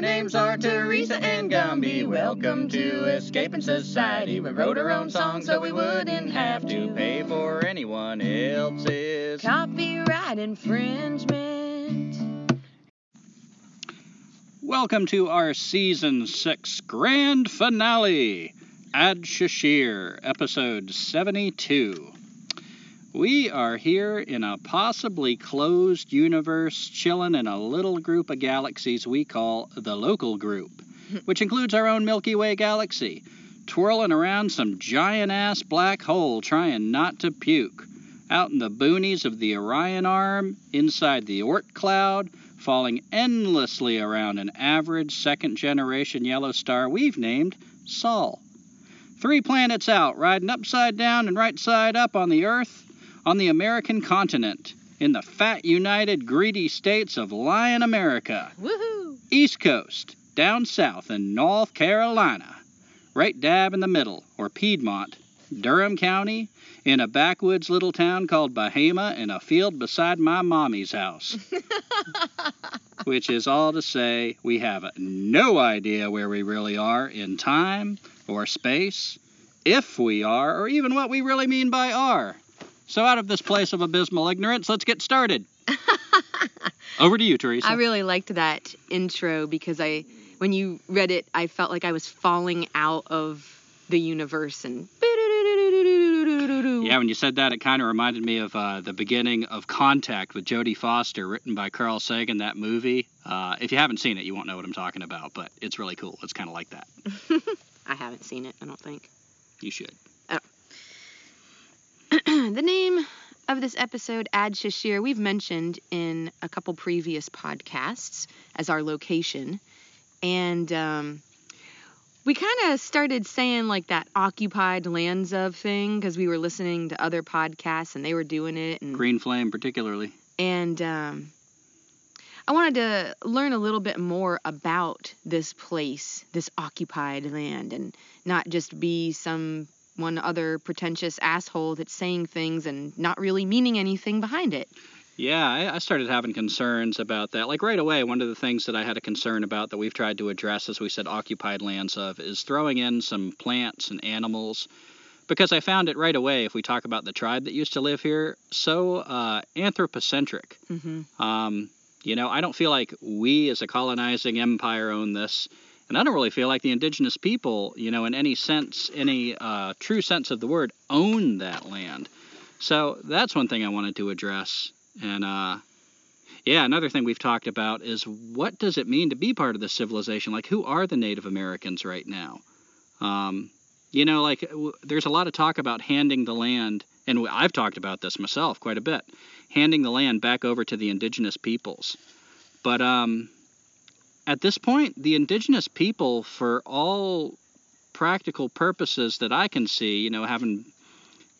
Our names are Teresa and Gumby. Welcome to Escaping Society. We wrote our own song so we wouldn't have to pay for anyone else's. Copyright infringement. Welcome to our season six grand finale, Adshusheer, episode 72. We are here in a possibly closed universe, chilling in a little group of galaxies we call the local group, which includes our own Milky Way galaxy, twirling around some giant ass black hole trying not to puke. Out in the boonies of the Orion Arm, inside the Oort cloud, falling endlessly around an average second generation yellow star we've named Sol. Three planets out, riding upside down and right side up on the Earth, on the American continent, in the fat, united, greedy states of Lion America. Woohoo! East Coast, down south in North Carolina, right dab in the middle, or Piedmont, Durham County, in a backwoods little town called Bahama, in a field beside my mommy's house. Which is all to say, we have no idea where we really are in time or space, if we are, or even what we really mean by are. So, out of this place of abysmal ignorance, let's get started. Over to you, Teresa. I really liked that intro because I, when you read it, I felt like I was falling out of the universe and. Yeah, when you said that, it kind of reminded me of uh, the beginning of Contact with Jodie Foster, written by Carl Sagan, that movie. Uh, if you haven't seen it, you won't know what I'm talking about, but it's really cool. It's kind of like that. I haven't seen it, I don't think. You should. the name of this episode, Adshusheer, we've mentioned in a couple previous podcasts as our location. And um, we kind of started saying like that occupied lands of thing because we were listening to other podcasts and they were doing it. And, Green Flame, particularly. and um, I wanted to learn a little bit more about this place, this occupied land, and not just be some one other pretentious asshole that's saying things and not really meaning anything behind it. Yeah, I, I started having concerns about that. Like right away, one of the things that I had a concern about that we've tried to address, as we said, occupied lands of, is throwing in some plants and animals. Because I found it right away, if we talk about the tribe that used to live here, so uh, anthropocentric. Mm-hmm. Um, you know, I don't feel like we as a colonizing empire own this. And I don't really feel like the indigenous people, you know, in any sense, any uh, true sense of the word, own that land. So that's one thing I wanted to address. And uh, yeah, another thing we've talked about is what does it mean to be part of this civilization? Like, who are the Native Americans right now? Um, you know, like, w- there's a lot of talk about handing the land, and I've talked about this myself quite a bit, handing the land back over to the indigenous peoples. But um, at this point, the indigenous people, for all practical purposes that I can see, you know, having,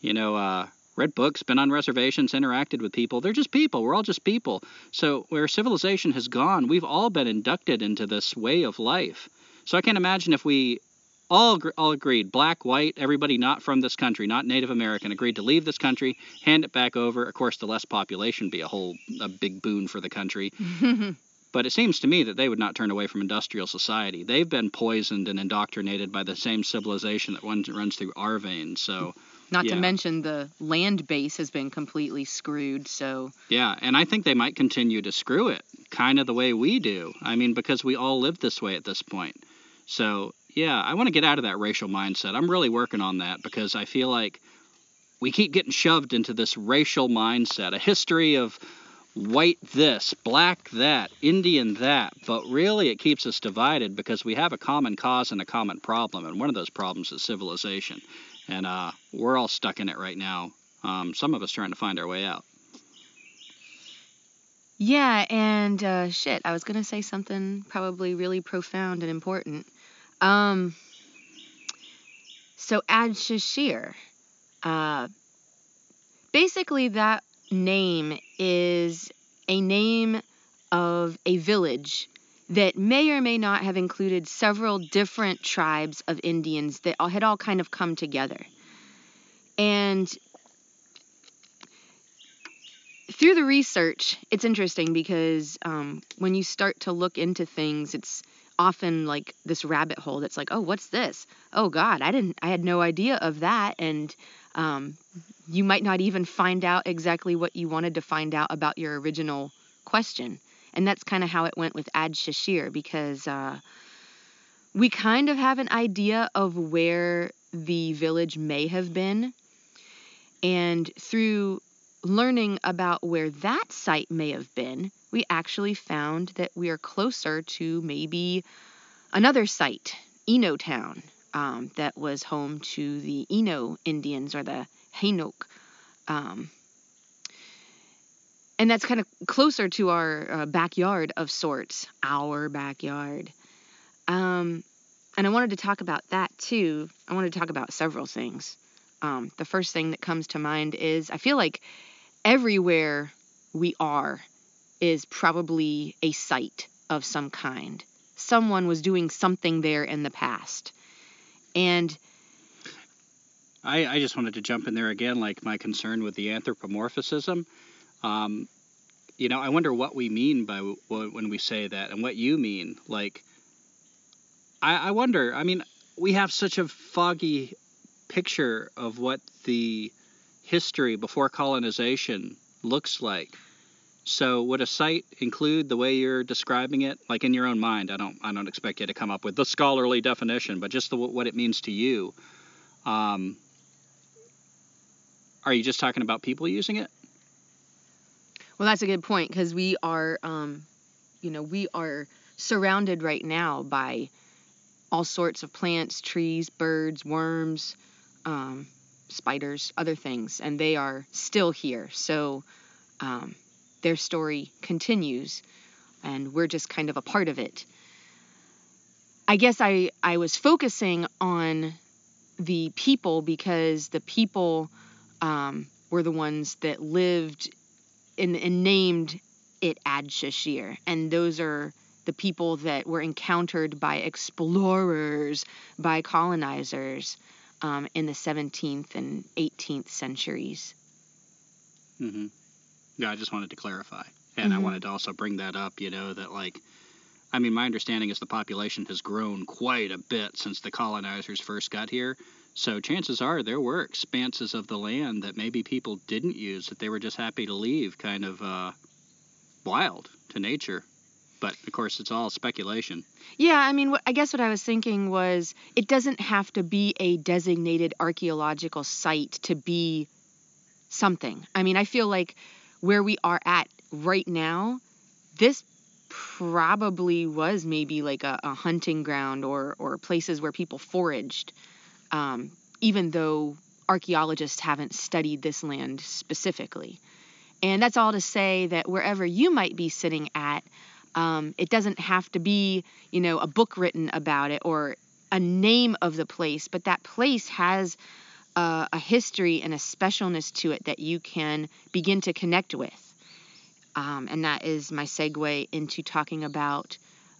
you know, uh, read books, been on reservations, interacted with people, they're just people. We're all just people. So where civilization has gone, we've all been inducted into this way of life. So I can't imagine if we all all agreed, black, white, everybody not from this country, not Native American, agreed to leave this country, hand it back over. Of course, the less population be a whole a big boon for the country. But it seems to me that they would not turn away from industrial society. They've been poisoned and indoctrinated by the same civilization that runs, runs through our veins. So, Not Yeah. to mention the land base has been completely screwed. So yeah, and I think they might continue to screw it, kind of the way we do. I mean, because we all live this way at this point. So, yeah, I want to get out of that racial mindset. I'm really working on that because I feel like we keep getting shoved into this racial mindset, a history of white this, black that, Indian that, but really it keeps us divided because we have a common cause and a common problem, and one of those problems is civilization. And uh, we're all stuck in it right now. Um, some of us trying to find our way out. yeah, and uh, shit, I was gonna say something probably really profound and important. Um, so Adshusheer, uh, basically that name is a name of a village that may or may not have included several different tribes of Indians that had all kind of come together. And through the research, it's interesting because um, when you start to look into things, it's often like this rabbit hole that's like, oh, what's this? Oh God, I didn't, I had no idea of that, and um, you might not even find out exactly what you wanted to find out about your original question. And that's kind of how it went with Adshusheer because uh, we kind of have an idea of where the village may have been. And through learning about where that site may have been, we actually found that we are closer to maybe another site, Eno Town, um, that was home to the Eno Indians or the Hainok. Um, and that's kind of closer to our uh, backyard of sorts, our backyard. Um, and I wanted to talk about that too. I wanted to talk about several things. Um, the first thing that comes to mind is I feel like everywhere we are is probably a site of some kind. Someone was doing something there in the past. And I, I just wanted to jump in there again, like my concern with the anthropomorphism. Um, you know, I wonder what we mean by w- when we say that, and what you mean. Like, I, I wonder. I mean, we have such a foggy picture of what the history before colonization looks like. So would a site include the way you're describing it, like in your own mind? I don't, I don't expect you to come up with the scholarly definition, but just the, what it means to you. Um, are you just talking about people using it? Well, that's a good point because we are, um, you know, we are surrounded right now by all sorts of plants, trees, birds, worms, um, spiders, other things, and they are still here. So um, their story continues, and we're just kind of a part of it. I guess I, I was focusing on the people because the people um, were the ones that lived and, and named it Adshusheer. And those are the people that were encountered by explorers, by colonizers um, in the 17th and 18th centuries. Mm-hmm. Yeah, I just wanted to clarify. And Mm-hmm. I wanted to also bring that up, you know, that like, I mean, my understanding is the population has grown quite a bit since the colonizers first got here. So chances are there were expanses of the land that maybe people didn't use, that they were just happy to leave kind of uh, wild to nature. But of course, it's all speculation. Yeah, I mean, I guess what I was thinking was it doesn't have to be a designated archaeological site to be something. I mean, I feel like where we are at right now, this probably was maybe like a, a hunting ground or, or places where people foraged, um, even though archaeologists haven't studied this land specifically. And that's all to say that wherever you might be sitting at, um, it doesn't have to be, you know, a book written about it or a name of the place, but that place has uh, a history and a specialness to it that you can begin to connect with. Um, and that is my segue into talking about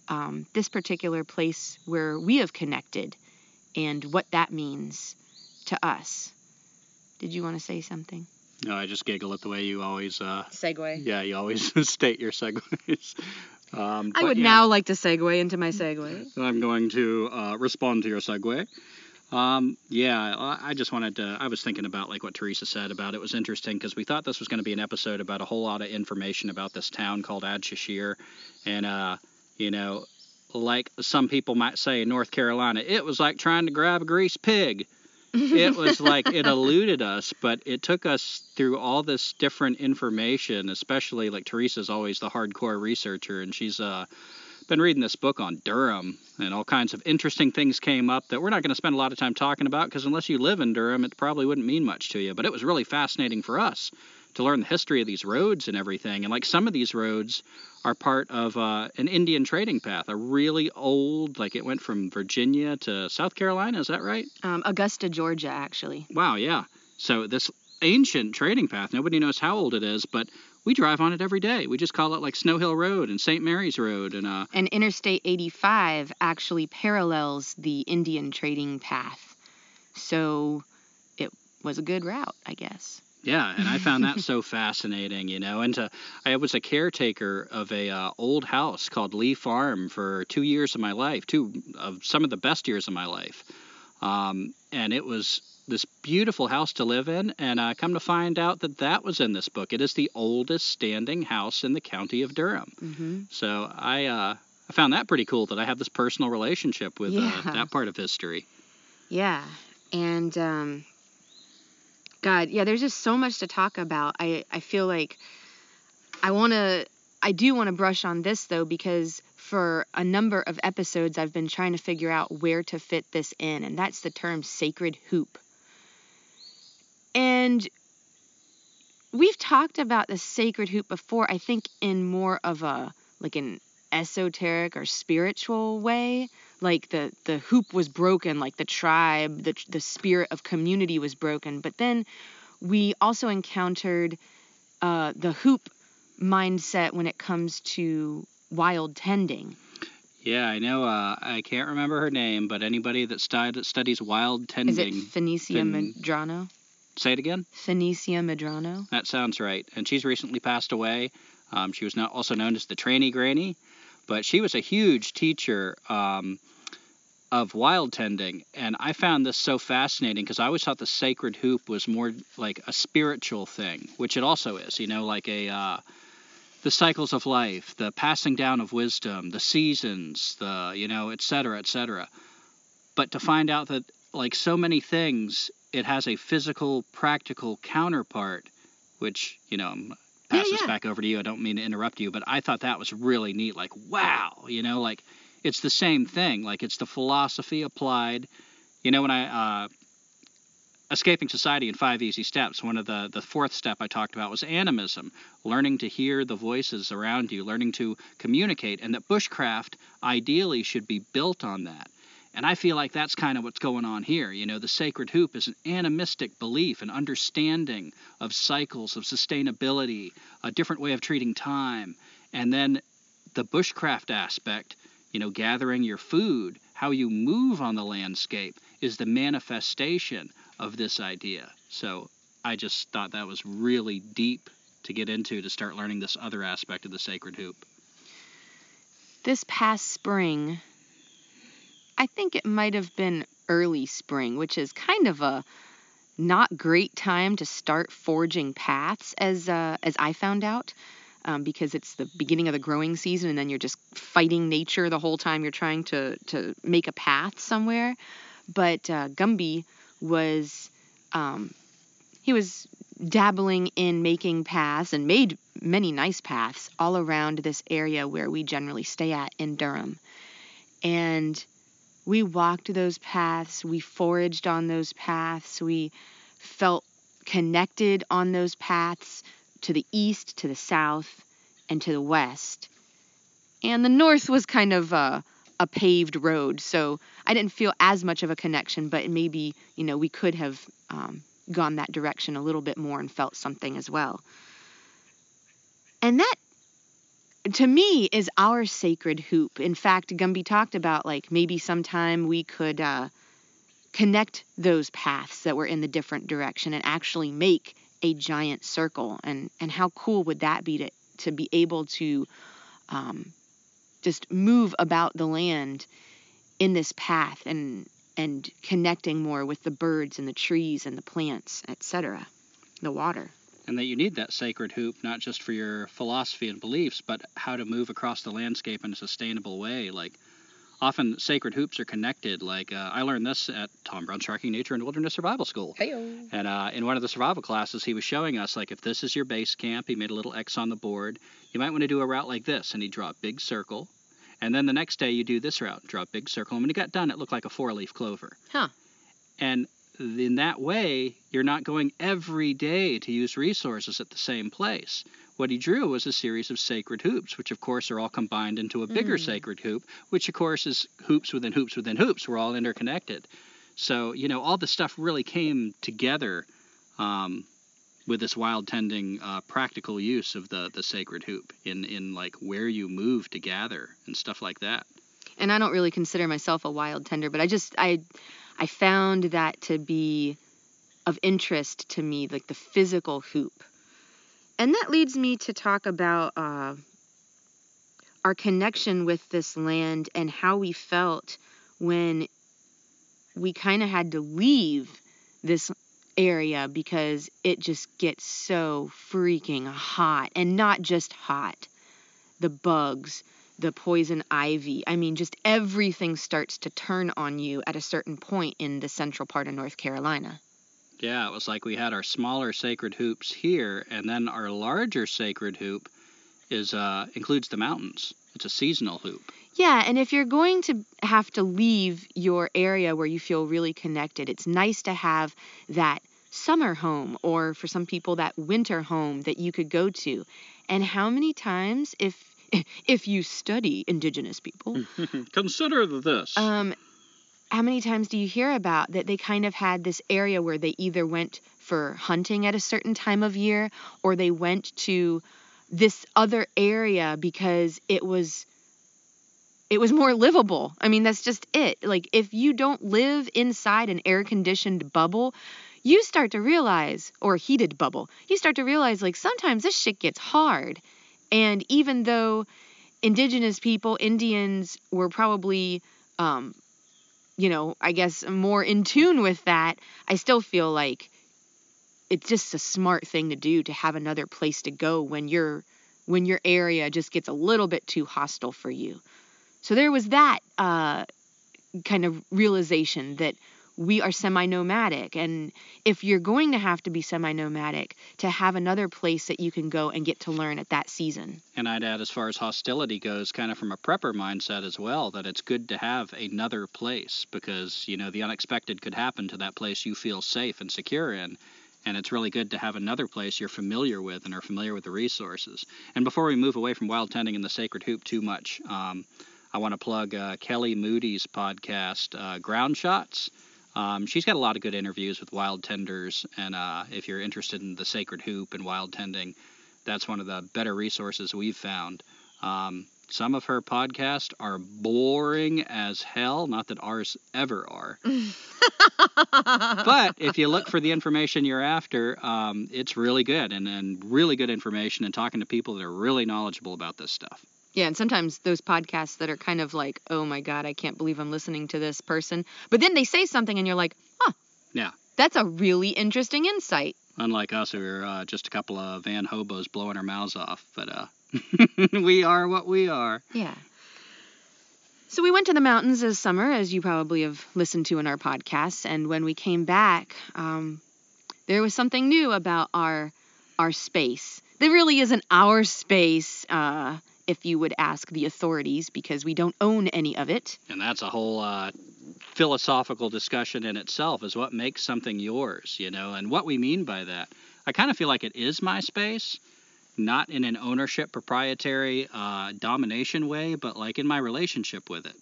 um, this particular place where we have connected and what that means to us. Did you want to say something? No, I just giggle at the way you always, uh, Segue. yeah, you always state your segues. Um, I would yeah. now like to segue into my segue. I'm going to uh, respond to your segue. Um, yeah, I I just wanted to. I was thinking about like what Teresa said about it was interesting because we thought this was going to be an episode about a whole lot of information about this town called Adshusheer, and uh, you know, like some people might say in North Carolina, it was like trying to grab a greased pig. it was like it eluded us, but it took us through all this different information, especially like Teresa's always the hardcore researcher, and she's uh been reading this book on Durham, and all kinds of interesting things came up that we're not going to spend a lot of time talking about because unless you live in Durham, it probably wouldn't mean much to you. But it was really fascinating for us to learn the history of these roads and everything. And like some of these roads are part of uh, an Indian trading path, a really old, like it went from Virginia to South Carolina. Is that right? Um, Augusta, Georgia, actually. Wow, yeah. So this ancient trading path, nobody knows how old it is, but we drive on it every day. We just call it like Snow Hill Road and St. Mary's Road, and uh, And Interstate 85 actually parallels the Indian trading path. So it was a good route, I guess. Yeah, and I found that so fascinating, you know. And to, I was a caretaker of a uh, old house called Lee Farm for two years of my life, two of some of the best years of my life. Um, and it was this beautiful house to live in. And I come to find out that that was in this book. It is the oldest standing house in the county of Durham. hmm So I, uh, I found that pretty cool that I have this personal relationship with Yeah. uh, that part of history. Yeah, and um, God, yeah, there's just so much to talk about. I I feel like I want to, I do want to brush on this though because for a number of episodes I've been trying to figure out where to fit this in, and that's the term sacred hoop. And we've talked about the sacred hoop before, I think in more of a like an esoteric or spiritual way like the the hoop was broken like the tribe the the spirit of community was broken but then we also encountered uh, the hoop mindset when it comes to wild tending Yeah, I know. Uh, I can't remember her name, but anybody that stud- studies wild tending. is it Finisia Phen- Medrano say it again. Finisia Medrano That sounds right. And she's recently passed away. Um, she was also known as the Tranny Granny, but she was a huge teacher um, of wild tending. And I found this so fascinating because I always thought the sacred hoop was more like a spiritual thing, which it also is. You know, like a uh, the cycles of life, the passing down of wisdom, the seasons, the you know, et cetera, et cetera. But to find out that like so many things, it has a physical, practical counterpart, which you know. I'm Yeah, this yeah. back over to you. I don't mean to interrupt you, but I thought that was really neat. Like, wow, you know, like it's the same thing. Like it's the philosophy applied. You know, when I uh, escaping society in five easy steps, one of the the fourth step I talked about was animism, learning to hear the voices around you, learning to communicate, and that bushcraft ideally should be built on that. And I feel like that's kind of what's going on here. You know, the sacred hoop is an animistic belief, an understanding of cycles, of sustainability, a different way of treating time. And then the bushcraft aspect, you know, gathering your food, how you move on the landscape, is the manifestation of this idea. So I just thought that was really deep to get into to start learning this other aspect of the sacred hoop. this past spring, I think it might have been early spring, which is kind of a not great time to start forging paths, as uh, as I found out, um, because it's the beginning of the growing season, and then you're just fighting nature the whole time you're trying to to make a path somewhere. But uh, Gumby was um, he was dabbling in making paths and made many nice paths all around this area where we generally stay at in Durham. And we walked those paths, we foraged on those paths, we felt connected on those paths to the east, to the south, and to the west. And the north was kind of a, a paved road, so I didn't feel as much of a connection, but maybe, you know, we could have um, gone that direction a little bit more and felt something as well. And that, to me, is our sacred hoop. In fact, Gumby talked about like maybe sometime we could uh, connect those paths that were in the different direction and actually make a giant circle. And and how cool would that be to to be able to um, just move about the land in this path and and connecting more with the birds and the trees and the plants, etc. The water. and that you need that sacred hoop not just for your philosophy and beliefs, but how to move across the landscape in a sustainable way. Like often sacred hoops are connected. Like uh, I learned this at Tom Brown's Tracking Nature and Wilderness Survival School. Heyo. And uh, in one of the survival classes, he was showing us like if this is your base camp, he made a little X on the board. You might want to do a route like this, and he draw a big circle. And then the next day you do this route, draw a big circle. And when he got done, it looked like a four-leaf clover. Huh. And in that way, you're not going every day to use resources at the same place. What he drew was a series of sacred hoops, which of course are all combined into a bigger Mm. sacred hoop, which of course is hoops within hoops within hoops. We're all interconnected. So, you know, all the stuff really came together um, with this wild tending uh, practical use of the, the sacred hoop in, in like where you move to gather and stuff like that. and I don't really consider myself a wild tender, but I just I I found that to be of interest to me, like the physical hoop. And that leads me to talk about uh, our connection with this land and how we felt when we kind of had to leave this area because it just gets so freaking hot. And not just hot the bugs the poison ivy. I mean just everything starts to turn on you at a certain point in the central part of north carolina Yeah, it was like we had our smaller sacred hoops here, and then our larger sacred hoop is uh, includes the mountains. It's a seasonal hoop. Yeah, and if you're going to have to leave your area where you feel really connected, it's nice to have that summer home or for some people that winter home that you could go to. And how many times if if you study indigenous people, Consider this. um how many times do you hear about that they kind of had this area where they either went for hunting at a certain time of year or they went to this other area because it was it was more livable. I mean, that's just it. Like if you don't live inside an air-conditioned bubble, you start to realize or heated bubble. You start to realize like sometimes this shit gets hard. And even though indigenous people, Indians were probably um you know, I guess more in tune with that, I still feel like it's just a smart thing to do to have another place to go when your when your area just gets a little bit too hostile for you. So there was that uh, kind of realization that we are semi-nomadic, and if you're going to have to be semi-nomadic, to have another place that you can go and get to learn at that season. And I'd add, as far as hostility goes, kind of from a prepper mindset as well, that it's good to have another place because, you know, the unexpected could happen to that place you feel safe and secure in. And it's really good to have another place you're familiar with and are familiar with the resources. And before we move away from wild tending and the sacred hoop too much, um, I want to plug uh, Kelly Moody's podcast, uh, Ground Shots. Um, she's got a lot of good interviews with wild tenders, and uh, if you're interested in the sacred hoop and wild tending, that's one of the better resources we've found. Um, some of her podcasts are boring as hell. Not that ours ever are. but if you look for the information you're after, um, it's really good and, and really good information and talking to people that are really knowledgeable about this stuff. Yeah, and sometimes those podcasts that are kind of like, oh my God, I can't believe I'm listening to this person. But then they say something and you're like, huh. Yeah. That's a really interesting insight. Unlike us, who are uh, just a couple of van hobos blowing our mouths off. But uh, we are what we are. Yeah. So we went to the mountains this summer, as you probably have listened to in our podcasts. And when we came back, um, there was something new about our our space. There really isn't our space, uh, if you would ask the authorities, because we don't own any of it. And that's a whole uh, philosophical discussion in itself is what makes something yours, you know, and what we mean by that. I kind of feel like it is my space, not in an ownership, proprietary, uh, domination way, but like in my relationship with it.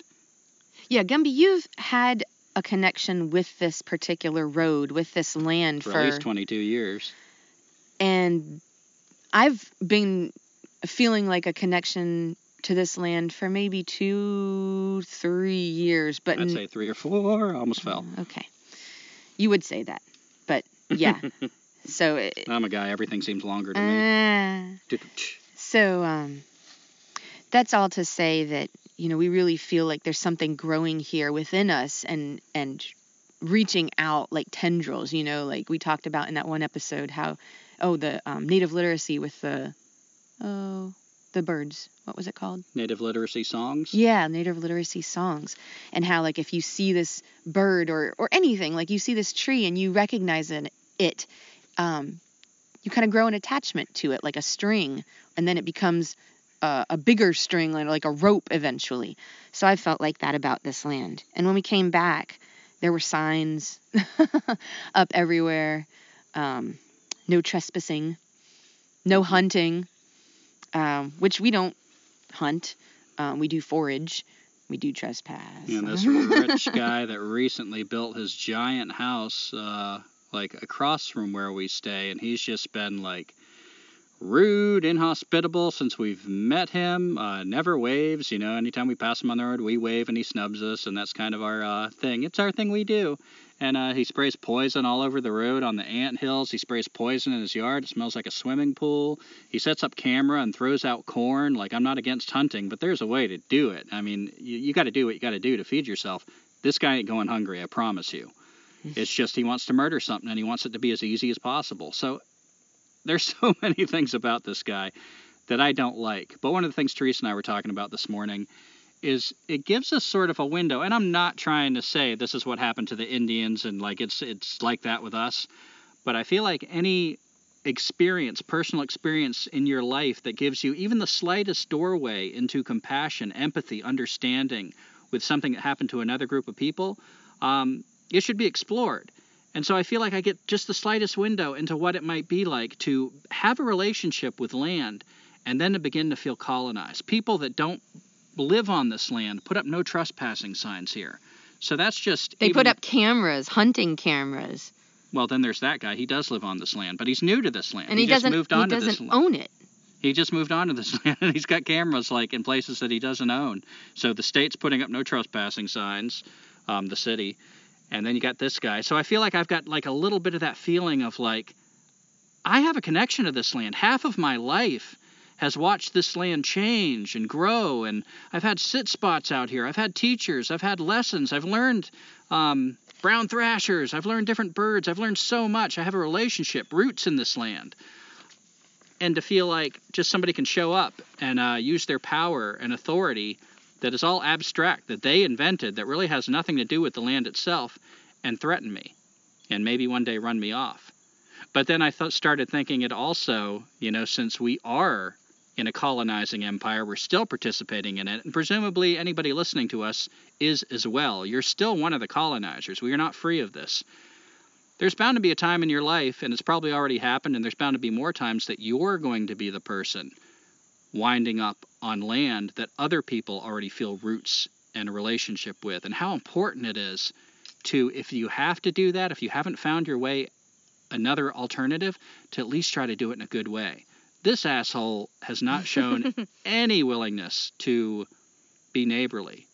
Yeah, Gumby, you've had a connection with this particular road, with this land For, for, at least 22 years. and I've been feeling like a connection to this land for maybe two, three years, but I'd n- say three or four. Almost fell. okay, you would say that, but yeah. so, it- I'm a guy. Everything seems longer to me. uh, so um, that's all to say that you know we really feel like there's something growing here within us and and reaching out like tendrils. You know, like we talked about in that one episode how oh the um, native literacy with the oh the birds. What was it called? Native literacy songs. Yeah, native literacy songs. And how like if you see this bird or or anything, like you see this tree and you recognize it, it um you kind of grow an attachment to it like a string and then it becomes uh, a bigger string like, like a rope eventually. So I felt like that about this land. And when we came back, there were signs up everywhere. Um, no trespassing, no hunting, um, which we don't hunt. Um, we do forage. We do trespass. And this rich guy that recently built his giant house, uh, like across from where we stay, and he's just been like rude, inhospitable since we've met him. Uh, never waves, you know. Anytime we pass him on the road, we wave and he snubs us, and that's kind of our uh, thing. It's our thing we do. And uh, he sprays poison all over the road on the ant hills. He sprays poison in his yard. It smells like a swimming pool. He sets up camera and throws out corn. Like I'm not against hunting, but there's a way to do it. I mean, you, you got to do what you got to do to feed yourself. This guy ain't going hungry, I promise you. It's just he wants to murder something and he wants it to be as easy as possible. So there's so many things about this guy that I don't like. But one of the things Teresa and I were talking about this morning is it gives us sort of a window and i'm not trying to say this is what happened to the indians and like it's it's like that with us but i feel like any experience personal experience in your life that gives you even the slightest doorway into compassion empathy understanding with something that happened to another group of people um, it should be explored. And so i feel like i get just the slightest window into what it might be like to have a relationship with land and then to begin to feel colonized. People that don't live on this land put up no trespassing signs here. So that's just They even, put up cameras, hunting cameras, Well, then there's that guy. He does live on this land, but he's new to this land. and he, just doesn't moved he on to this doesn't land. own it. He just moved on to this land, and he's got cameras like in places that he doesn't own. So the state's putting up no trespassing signs, um, the city, and then you got this guy. So I feel like I've got like a little bit of that feeling of like I have a connection to this land. Half of my life has watched this land change and grow, and I've had sit spots out here. I've had teachers. I've had lessons. I've learned um, brown thrashers. I've learned different birds. I've learned so much. I have a relationship, roots in this land and to feel like just somebody can show up and uh, use their power and authority that is all abstract that they invented that really has nothing to do with the land itself and threaten me and maybe one day run me off but then i th- started thinking it also you know since we are in a colonizing empire we're still participating in it and presumably anybody listening to us is as well you're still one of the colonizers we are not free of this there's bound to be a time in your life, and it's probably already happened, and there's bound to be more times that you're going to be the person winding up on land that other people already feel roots and a relationship with. And how important it is to, if you have to do that, if you haven't found your way another alternative, to at least try to do it in a good way. This asshole has not shown any willingness to be neighborly.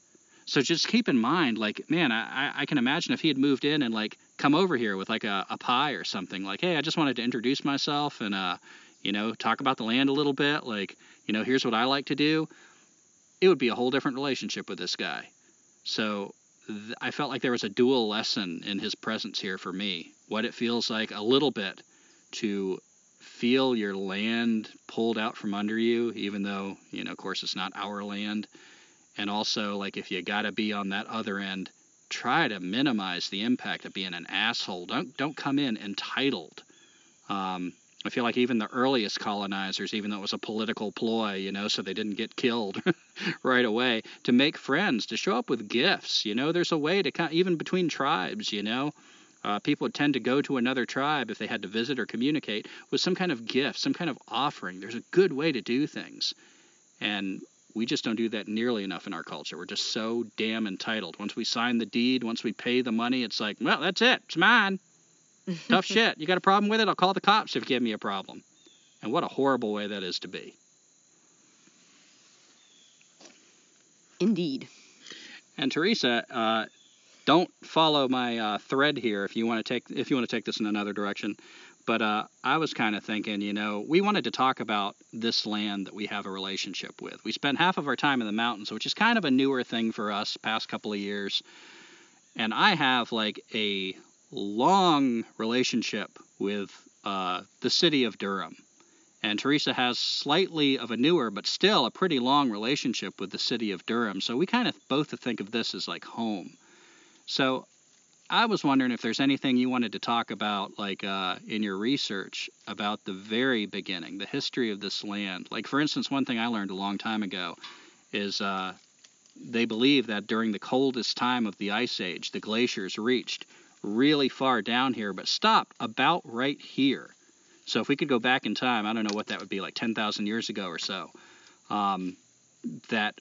So just keep in mind, like, man, I, I can imagine if he had moved in and like come over here with like a, a pie or something, like, hey, I just wanted to introduce myself and uh, you know, talk about the land a little bit, like, you know, here's what I like to do. It would be a whole different relationship with this guy. So th- I felt like there was a dual lesson in his presence here for me. What it feels like a little bit to feel your land pulled out from under you, even though, you know, of course, it's not our land. And also like if you got to be on that other end try to minimize the impact of being an asshole. Don't don't come in entitled. Um, i feel like even the earliest colonizers even though it was a political ploy you know so they didn't get killed right away to make friends to show up with gifts you know there's a way to even between tribes you know uh, people would tend to go to another tribe if they had to visit or communicate with some kind of gift some kind of offering there's a good way to do things and we just don't do that nearly enough in our culture. We're just so damn entitled. Once we sign the deed, once we pay the money, it's like, well, that's it. It's mine. Tough shit. You got a problem with it? I'll call the cops if you give me a problem. And what a horrible way that is to be. Indeed. And Teresa, uh, don't follow my uh, thread here if you want to take if you want to take this in another direction. But uh, I was kind of thinking, you know, we wanted to talk about this land that we have a relationship with. We spent half of our time in the mountains, which is kind of a newer thing for us, past couple of years. And I have like a long relationship with uh, the city of Durham. And Teresa has slightly of a newer, but still a pretty long relationship with the city of Durham. So we kind of both think of this as like home. So I was wondering if there's anything you wanted to talk about, like uh, in your research about the very beginning, the history of this land. Like, for instance, one thing I learned a long time ago is uh, they believe that during the coldest time of the Ice Age, the glaciers reached really far down here, but stopped about right here. So if we could go back in time, I don't know what that would be, like 10,000 years ago or so, um, that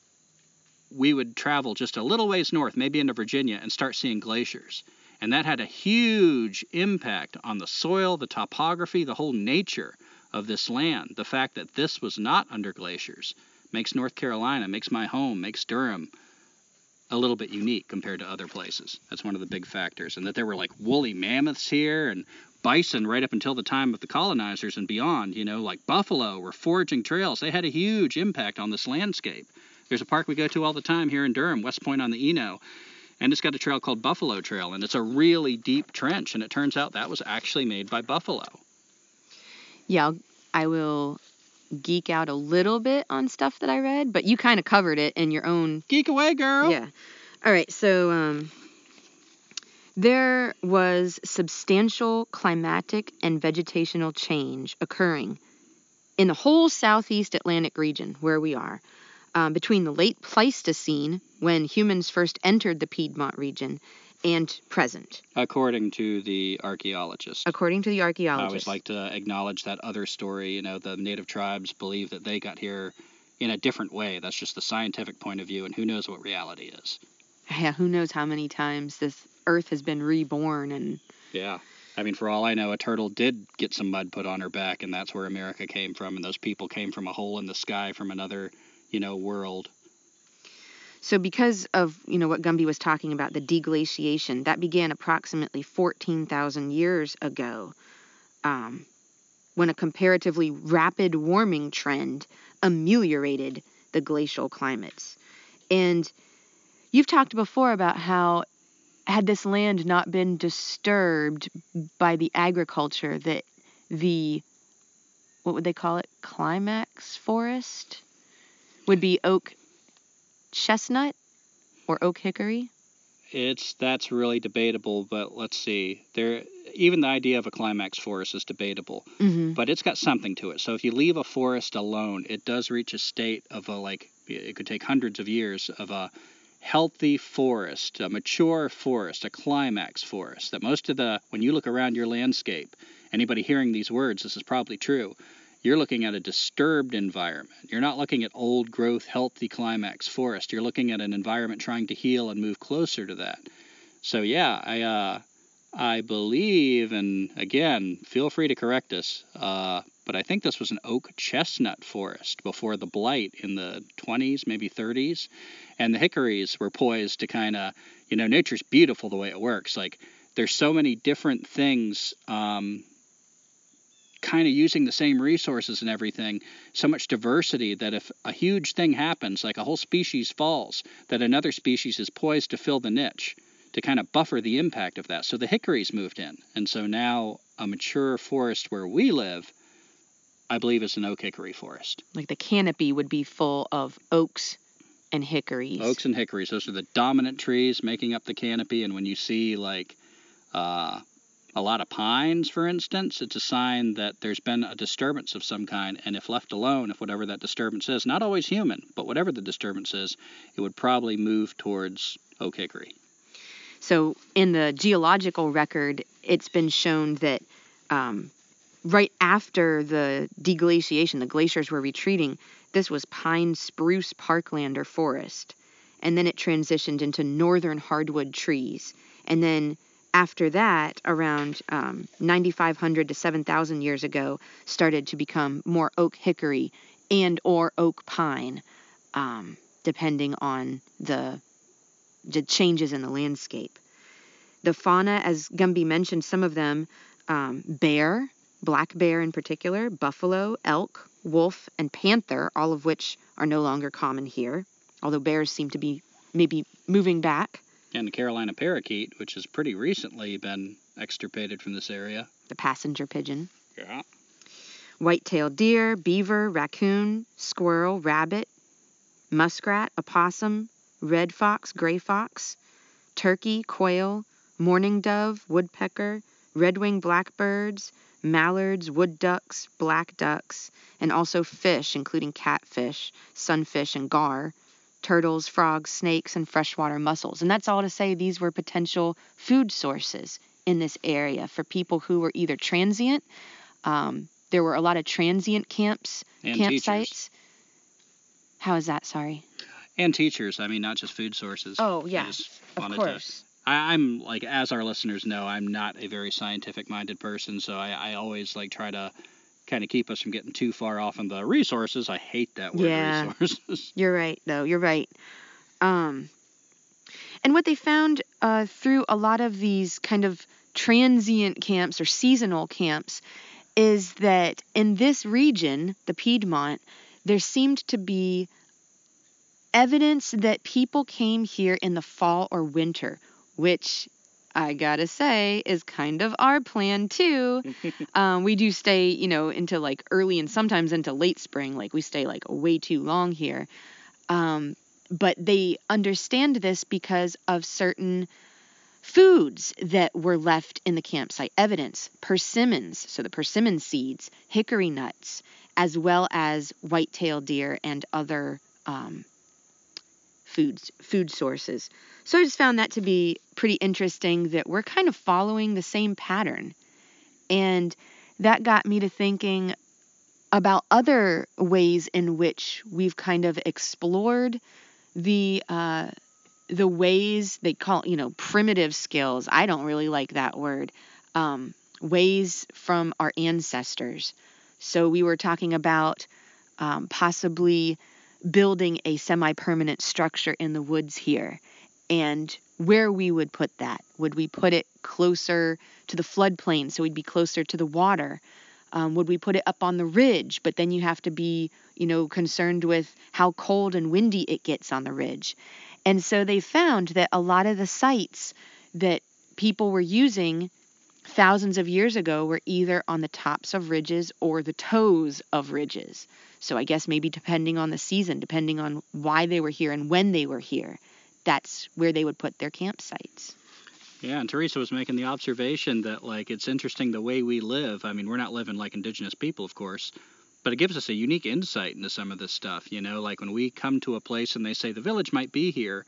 we would travel just a little ways north, maybe into Virginia, and start seeing glaciers. And that had a huge impact on the soil, the topography, the whole nature of this land. The fact that this was not under glaciers makes North Carolina, makes my home, makes Durham a little bit unique compared to other places. That's one of the big factors. And that there were like woolly mammoths here and bison right up until the time of the colonizers and beyond, you know, like buffalo were foraging trails. They had a huge impact on this landscape. There's a park we go to all the time here in Durham, West Point on the Eno, and it's got a trail called Buffalo Trail, and it's a really deep trench, and it turns out that was actually made by buffalo. Yeah, I'll, I will geek out a little bit on stuff that I read, but you kind of covered it in your own. Geek away, girl. Yeah. All right. So um, there was substantial climatic and vegetational change occurring in the whole southeast Atlantic region where we are um, between the late Pleistocene, when humans first entered the Piedmont region, and present, According to the archaeologist. according to the archaeologists. I archaeologists. always like to acknowledge that other story. You know, the native tribes believe that they got here in a different way. That's just the scientific point of view, and who knows what reality is. yeah, who knows how many times this Earth has been reborn and Yeah. I mean, for all I know, a turtle did get some mud put on her back, and that's where America came from, and those people came from a hole in the sky from another, you know, world. So, because of you know what Gumby was talking about, the deglaciation that began approximately 14,000 years ago, um, when a comparatively rapid warming trend ameliorated the glacial climates. And you've talked before about how had this land not been disturbed by the agriculture that the what would they call it climax forest would be oak chestnut or oak hickory It's that's really debatable, but let's see. There, even the idea of a climax forest is debatable, mm-hmm. but it's got something to it. So if you leave a forest alone, it does reach a state of a like it could take hundreds of years of a healthy forest, a mature forest, a climax forest. That most of the when you look around your landscape, anybody hearing these words, this is probably true. You're looking at a disturbed environment. You're not looking at old growth, healthy climax forest. You're looking at an environment trying to heal and move closer to that. So yeah, I uh, I believe, and again, feel free to correct us, uh, but I think this was an oak chestnut forest before the blight in the 20s, maybe 30s, and the hickories were poised to kind of, you know, nature's beautiful the way it works. Like there's so many different things. Um, kind of using the same resources and everything, so much diversity that if a huge thing happens, like a whole species falls, that another species is poised to fill the niche to kind of buffer the impact of that. So the hickories moved in. And so now a mature forest where we live, I believe is an oak hickory forest. like the canopy would be full of oaks and hickories Oaks and hickories, those are the dominant trees making up the canopy. And when you see like uh, a lot of pines, for instance, it's a sign that there's been a disturbance of some kind. And if left alone, if whatever that disturbance is, not always human, but whatever the disturbance is, it would probably move towards oak hickory. So, in the geological record, it's been shown that um, right after the deglaciation, the glaciers were retreating, this was pine spruce parkland or forest. And then it transitioned into northern hardwood trees. And then after that, around um, 9,500 to 7,000 years ago, started to become more oak hickory and or oak pine, um, depending on the the changes in the landscape. The fauna, as Gumby mentioned, some of them um, bear, black bear in particular, buffalo, elk, wolf, and panther, all of which are no longer common here, although bears seem to be maybe moving back. And the Carolina parakeet, which has pretty recently been extirpated from this area. The passenger pigeon, Yeah. white-tailed deer, beaver, raccoon, squirrel, rabbit, muskrat, opossum, red fox, gray fox, turkey, quail, mourning dove, woodpecker, red-winged blackbirds, mallards, wood ducks, black ducks, and also fish, including catfish, sunfish, and gar, turtles, frogs, snakes, and freshwater mussels. And that's all to say these were potential food sources in this area for people who were either transient. Um, there were a lot of transient camps, And campsites. teachers. How is that? Sorry. And teachers. I mean, not just food sources. Oh, yeah, Of course. To, I, I'm like, as our listeners know, I'm not a very scientific-minded person, so I, I always like try to kind of keep us from getting too far off on the resources. I hate that word Yeah. resources. You're right, though. You're right. Um, And what they found uh, through a lot of these kind of transient camps or seasonal camps is that in this region, the Piedmont, there seemed to be evidence that people came here in the fall or winter, which I gotta say is kind of our plan too. um, we do stay, you know, into like early and sometimes into late spring. Like we stay like way too long here. Um, but they understand this because of certain foods that were left in the campsite evidence persimmons, so the persimmon seeds, hickory nuts, as well as white-tailed deer and other um, foods, food sources. So I just found that to be pretty interesting that we're kind of following the same pattern. And that got me to thinking about other ways in which we've kind of explored the uh, the ways they call you know primitive skills. I don't really like that word. Um, ways from our ancestors. So we were talking about um, possibly building a semi-permanent structure in the woods here and where we would put that. Would we put it closer to the floodplain so we'd be closer to the water? Um, would we put it up on the ridge? But then you have to be, you know, concerned with how cold and windy it gets on the ridge. And so they found that a lot of the sites that people were using thousands of years ago were either on the tops of ridges or the toes of ridges. So I guess maybe depending on the season, depending on why they were here and when they were here, that's where they would put their campsites. Yeah, and Teresa was making the observation that like it's interesting the way we live. I mean, we're not living like indigenous people, of course, but it gives us a unique insight into some of this stuff. You know, like when we come to a place and they say the village might be here,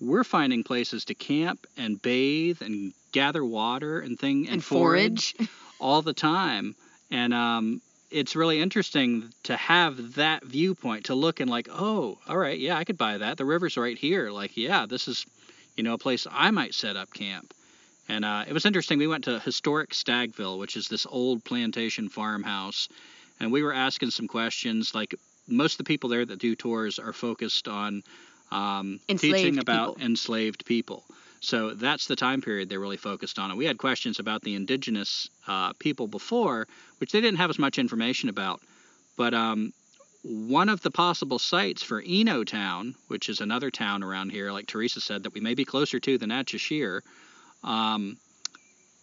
we're finding places to camp and bathe and gather water and thing and, And forage. all the time. And um, it's really interesting to have that viewpoint to look and like, oh, all right, yeah, I could buy that. The river's right here. Like, yeah, this is, you know, a place I might set up camp. And uh, it was interesting. We went to historic Stagville, which is this old plantation farmhouse, and we were asking some questions. Like most of the people there that do tours are focused on um, teaching about people. enslaved people. So that's the time period they're really focused on. And we had questions about the indigenous uh, people before, which they didn't have as much information about. But um, one of the possible sites for Eno Town, which is another town around here, like Teresa said, that we may be closer to than Adshusheer, um,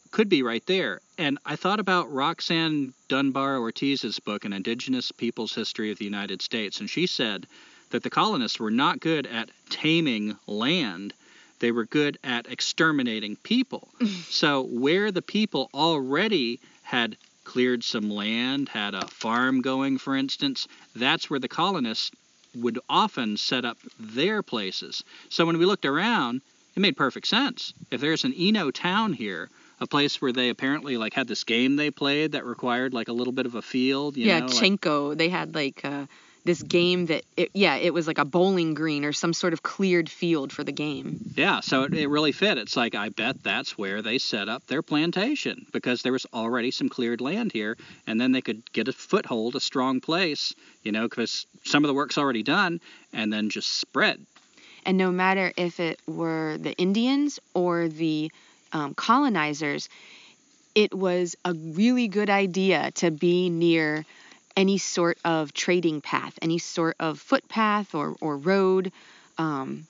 could be right there. And I thought about Roxanne Dunbar Ortiz's book, An Indigenous People's History of the United States, and she said that the colonists were not good at taming land. They were good at exterminating people. so, where the people already had cleared some land, had a farm going, for instance, that's where the colonists would often set up their places. So, when we looked around, it made perfect sense. If there's an Eno town here, a place where they apparently like had this game they played that required like a little bit of a field, you yeah, know, like- Chunkey. They had like uh, this game that, it, yeah, it was like a bowling green or some sort of cleared field for the game. Yeah, so it, it really fit. It's like I bet that's where they set up their plantation because there was already some cleared land here, and then they could get a foothold, a strong place, you know, because some of the work's already done, and then just spread. And no matter if it were the Indians or the um, colonizers, it was a really good idea to be near any sort of trading path, any sort of footpath or, or road. Um,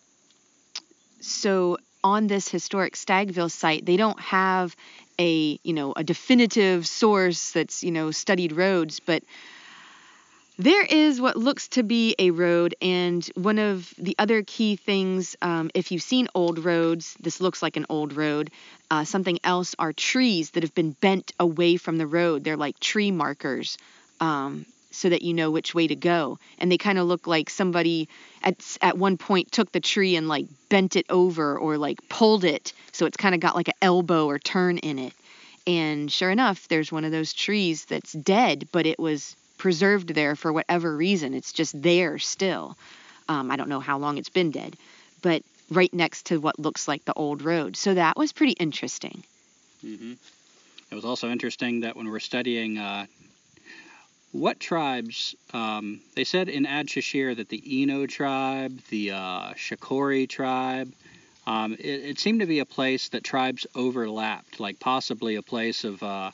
so on this historic Stagville site, they don't have a you know a definitive source that's you know studied roads, but there is what looks to be a road, and one of the other key things, um, if you've seen old roads, this looks like an old road. Uh, something else are trees that have been bent away from the road. They're like tree markers, um, so that you know which way to go. And they kind of look like somebody at at one point took the tree and like bent it over or like pulled it, so it's kind of got like an elbow or turn in it. And sure enough, there's one of those trees that's dead, but it was preserved there for whatever reason. It's just there still. Um, I don't know how long it's been dead, but right next to what looks like the old road. So that was pretty interesting. hmm It was also interesting that when we're studying uh, what tribes, um, they said in Adshusheer that the Eno tribe, the uh, Shakori tribe, Um, it, it seemed to be a place that tribes overlapped, like possibly a place of, uh,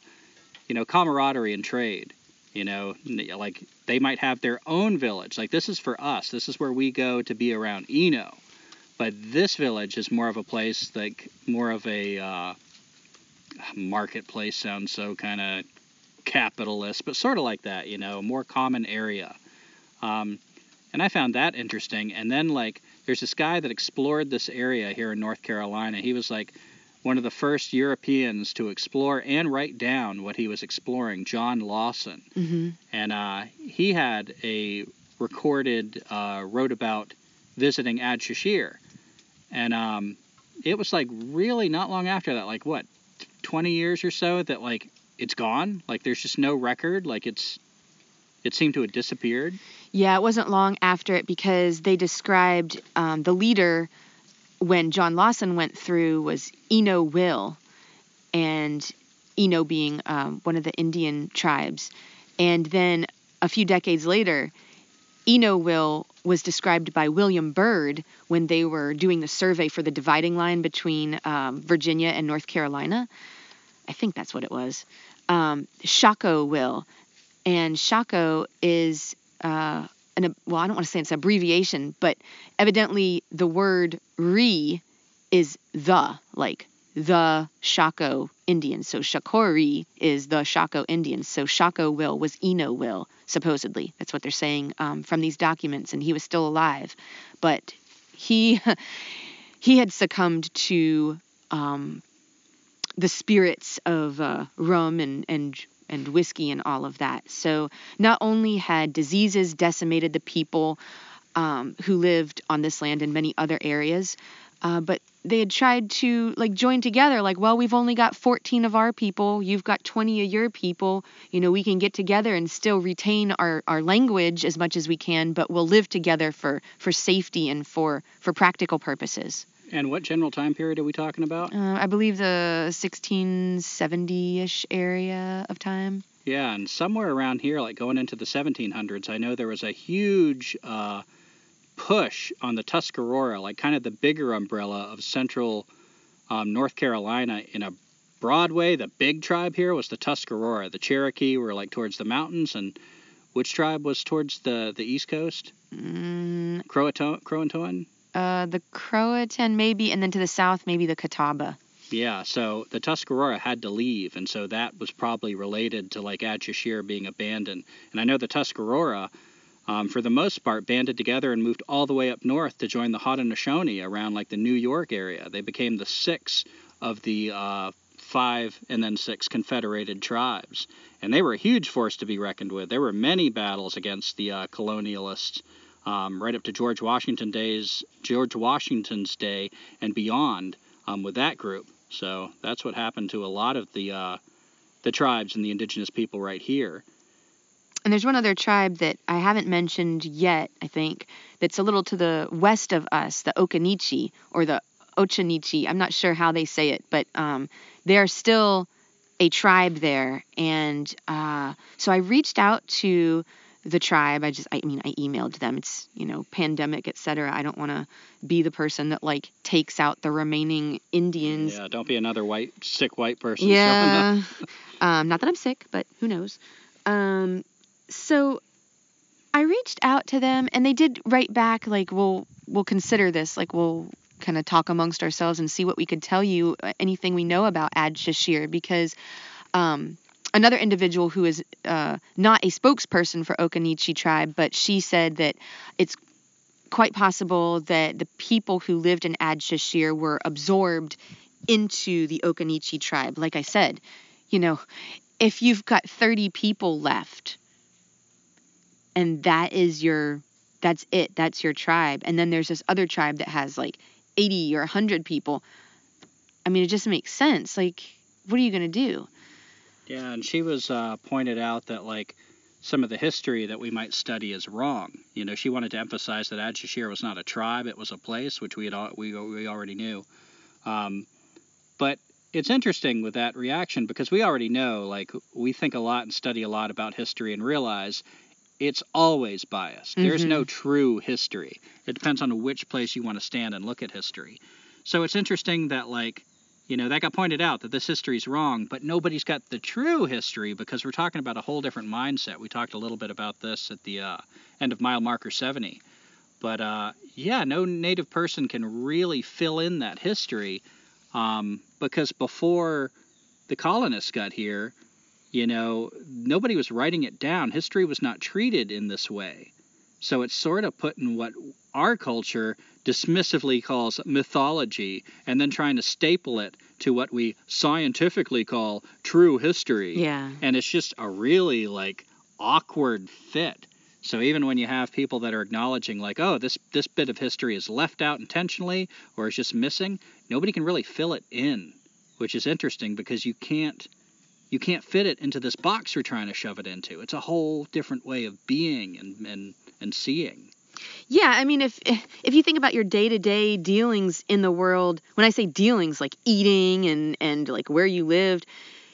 you know, camaraderie and trade. You know, like they might have their own village. Like this is for us. This is where we go to be around Eno. But this village is more of a place, like more of a uh, marketplace. Sounds so kind of capitalist, but sort of like that. You know, more common area. Um, and I found that interesting. And then like there's this guy that explored this area here in North Carolina. He was like one of the first Europeans to explore and write down what he was exploring, John Lawson. hmm And uh, he had a recorded, uh, wrote about visiting Adshusheer. And um, it was like really not long after that, like what, 20 years or so, that like it's gone. Like there's just no record. Like it's, it seemed to have disappeared. Yeah, it wasn't long after it because they described um, the leader when John Lawson went through was Eno Will, and Eno being um, one of the Indian tribes. And then a few decades later, Eno Will was described by William Byrd when they were doing the survey for the dividing line between um, Virginia and North Carolina. I think that's what it was. Um, Shaco Will. And Shaco is uh, an well, I don't want to say it's an abbreviation, but evidently the word "re" is the, like the Shaco Indians. So Shakori is the Shaco Indians. So Shaco Will was Eno Will, supposedly. That's what they're saying um, from these documents, and he was still alive, but he he had succumbed to um, the spirits of uh, rum and and and whiskey and all of that. So not only had diseases decimated the people um, who lived on this land and many other areas, uh, but they had tried to like join together. Like, well, we've only got 14 of our people. You've got 20 of your people. You know, we can get together and still retain our, our language as much as we can, but we'll live together for for safety and for for practical purposes. And what general time period are we talking about? Uh, I believe the 1670-ish area of time. Yeah, and somewhere around here, like going into the 1700s, I know there was a huge uh, push on the Tuscarora, like kind of the bigger umbrella of central um, North Carolina in a broad way. The big tribe here was the Tuscarora. The Cherokee were like towards the mountains, and which tribe was towards the, the east coast? Mm, Croatoan? Croatoan? Uh, the Croatan maybe, and then to the south maybe the Catawba. Yeah, so the Tuscarora had to leave, and so that was probably related to like Ad being abandoned. And I know the Tuscarora, um, for the most part, banded together and moved all the way up north to join the Haudenosaunee around like the New York area. They became the six of the uh, five and then six confederated tribes, and they were a huge force to be reckoned with. There were many battles against the uh, colonialists. Um, right up to George Washington days, George Washington's day, and beyond, um, with that group. So that's what happened to a lot of the uh, the tribes and the indigenous people right here. And there's one other tribe that I haven't mentioned yet, I think, that's a little to the west of us, the Occaneechi or the Ochanichi. I'm not sure how they say it, but um, they're still a tribe there. And uh, so I reached out to the tribe. I just, I mean, I emailed them. It's, you know, pandemic, etc. I don't want to be the person that like takes out the remaining Indians Yeah, don't be another white sick white person. yeah. um, not that I'm sick, but who knows. Um, so I reached out to them and they did write back like, we'll, we'll consider this. Like, we'll kind of talk amongst ourselves and see what we could tell you, uh, anything we know about Adshusheer, because um, another individual who is uh, not a spokesperson for Occaneechi tribe, but she said that it's quite possible that the people who lived in Adshusheer were absorbed into the Occaneechi tribe. Like I said, you know, if you've got 30 people left and that is your that's it, that's your tribe. And then there's this other tribe that has like 80 or 100 people. I mean, it just makes sense. Like, what are you going to do? Yeah, and she was uh, pointed out that like some of the history that we might study is wrong. You know, she wanted to emphasize that Adshusheer was not a tribe; it was a place, which we had al- we we already knew. Um, but it's interesting with that reaction because we already know, like, we think a lot and study a lot about history and realize it's always biased. There's Mhm. no true history. It depends on which place you want to stand and look at history. So it's interesting that like you know that got pointed out that this history is wrong, but nobody's got the true history because we're talking about a whole different mindset. We talked a little bit about this at the uh, end of mile marker 70. But uh, yeah, no native person can really fill in that history um, because before the colonists got here, you know, nobody was writing it down. History was not treated in this way. So it's sort of put in what our culture dismissively calls mythology and then trying to staple it to what we scientifically call true history. Yeah. And it's just a really like awkward fit. So even when you have people that are acknowledging like, oh, this this bit of history is left out intentionally or is just missing, nobody can really fill it in, which is interesting because you can't you can't fit it into this box you're trying to shove it into. It's a whole different way of being and and, and seeing. Yeah, I mean, if if you think about your day-to-day dealings in the world, when I say dealings, like eating and and like where you lived,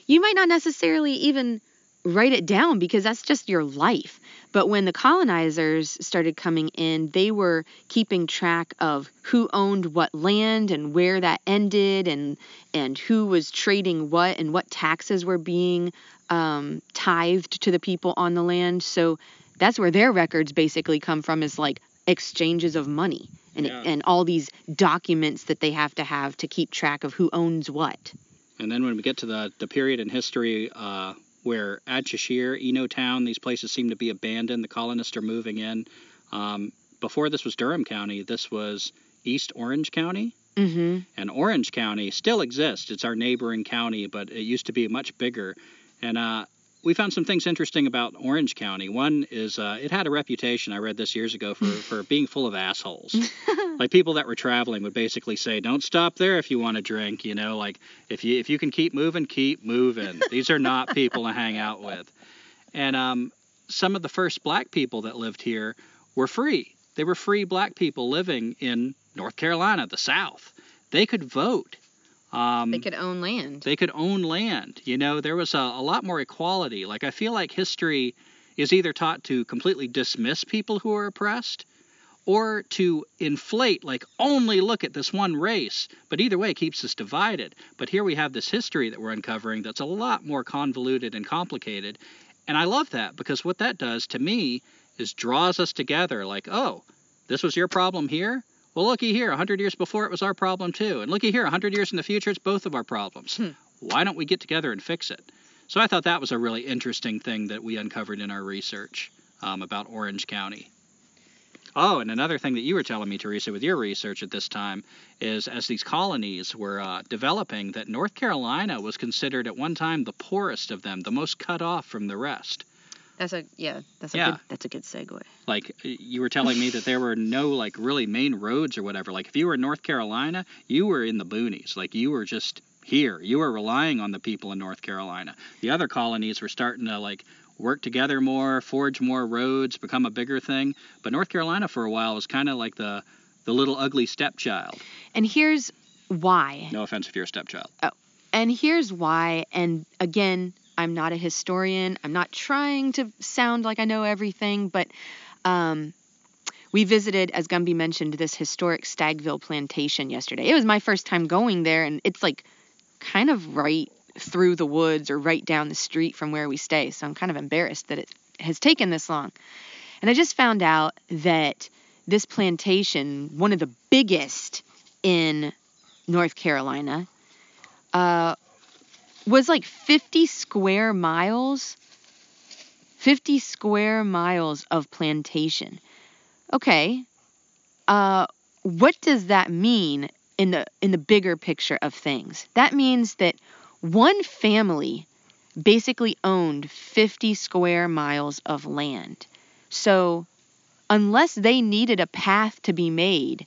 you might not necessarily even write it down because that's just your life. But when the colonizers started coming in, they were keeping track of who owned what land and where that ended, and and who was trading what, and what taxes were being um, tithed to the people on the land. So that's where their records basically come from is like exchanges of money and Yeah. and all these documents that they have to have to keep track of who owns what. And then when we get to the, the period in history uh, where Adshusheer, Eno Town, these places seem to be abandoned, the colonists are moving in. Um, before this was Durham County, this was East Orange County. Mm-hmm. And Orange County still exists. It's our neighboring county, but it used to be much bigger. And uh, we found some things interesting about Orange County. One is uh, it had a reputation, I read this years ago, for, for being full of assholes. like people that were traveling would basically say, "Don't stop there if you want to drink." You know, like if you if you can keep moving, keep moving. These are not people to hang out with. And um, some of the first black people that lived here were free. They were free black people living in North Carolina, the South. They could vote. Um, They could own land. they could own land. You know, there was a, a lot more equality. Like, I feel like history is either taught to completely dismiss people who are oppressed or to inflate, like, only look at this one race. But either way, it keeps us divided. But here we have this history that we're uncovering that's a lot more convoluted and complicated. And I love that because what that does to me is draws us together like, oh, this was your problem here? Well, looky here, 100 years before it was our problem too. And looky here, 100 years in the future, it's both of our problems. Hmm. Why don't we get together and fix it? So I thought that was a really interesting thing that we uncovered in our research um, about Orange County. Oh, and another thing that you were telling me, Teresa, with your research at this time is as these colonies were uh, developing, that North Carolina was considered at one time the poorest of them, the most cut off from the rest. That's a yeah. That's a Yeah. good. That's a good segue. like you were telling me that there were no like really main roads or whatever like if you were in north carolina you were in the boonies like you were just here you were relying on the people in north carolina the other colonies were starting to like work together more forge more roads become a bigger thing but north carolina for a while was kind of like the the little ugly stepchild And here's why. no offense if you're a stepchild Oh. And here's why. And again, I'm not a historian. I'm not trying to sound like I know everything, but um, we visited, as Gumby mentioned, this historic Stagville plantation yesterday. It was my first time going there, and it's like kind of right through the woods or right down the street from where we stay. So I'm kind of embarrassed that it has taken this long. And I just found out that this plantation, one of the biggest in North Carolina, uh, was like 50 square miles. 50 square miles of plantation. Okay. Uh, what does that mean in the in the bigger picture of things? That means that one family basically owned 50 square miles of land. So, unless they needed a path to be made,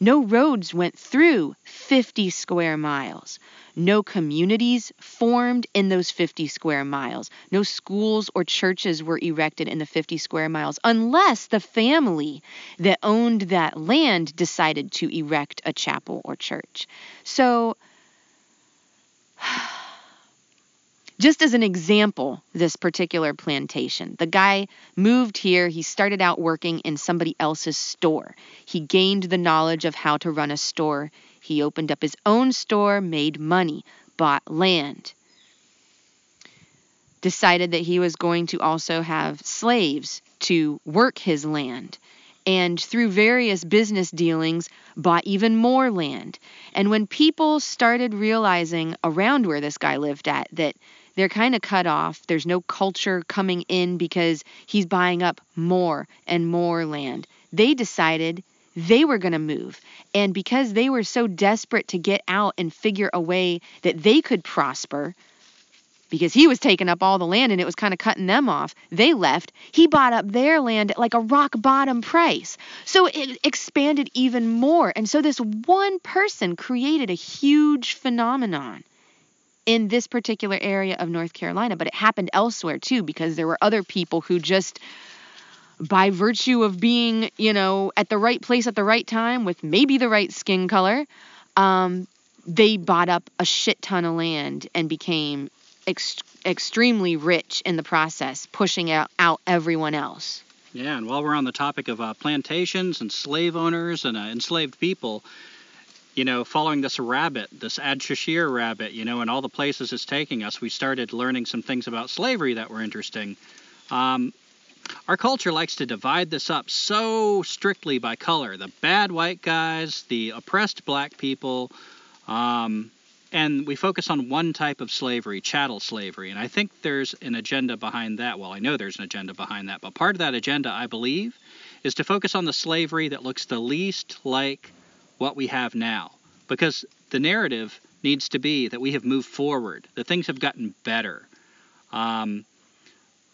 no roads went through 50 square miles. No communities formed in those 50 square miles. No schools or churches were erected in the 50 square miles unless the family that owned that land decided to erect a chapel or church. So just as an example, this particular plantation, the guy moved here. He started out working in somebody else's store. He gained the knowledge of how to run a store. He opened up his own store, made money, bought land. Decided that he was going to also have slaves to work his land and through various business dealings bought even more land. And when people started realizing around where this guy lived at that they're kind of cut off, there's no culture coming in because he's buying up more and more land, they decided they were going to move. And because they were so desperate to get out and figure a way that they could prosper, because he was taking up all the land and it was kind of cutting them off. They left. He bought up their land at like a rock bottom price. So it expanded even more. And so this one person created a huge phenomenon in this particular area of North Carolina, but it happened elsewhere too because there were other people who just by virtue of being, you know, at the right place at the right time with maybe the right skin color, um, they bought up a shit ton of land and became ex- extremely rich in the process, pushing out, out everyone else. Yeah, and while we're on the topic of uh, plantations and slave owners and uh, enslaved people, you know, following this rabbit, this Adshusheer rabbit, you know, and all the places it's taking us, we started learning some things about slavery that were interesting. Um, our culture likes to divide this up so strictly by color the bad white guys, the oppressed black people, um, and we focus on one type of slavery, chattel slavery. And I think there's an agenda behind that. Well, I know there's an agenda behind that, but part of that agenda, I believe, is to focus on the slavery that looks the least like what we have now. Because the narrative needs to be that we have moved forward, that things have gotten better. Um,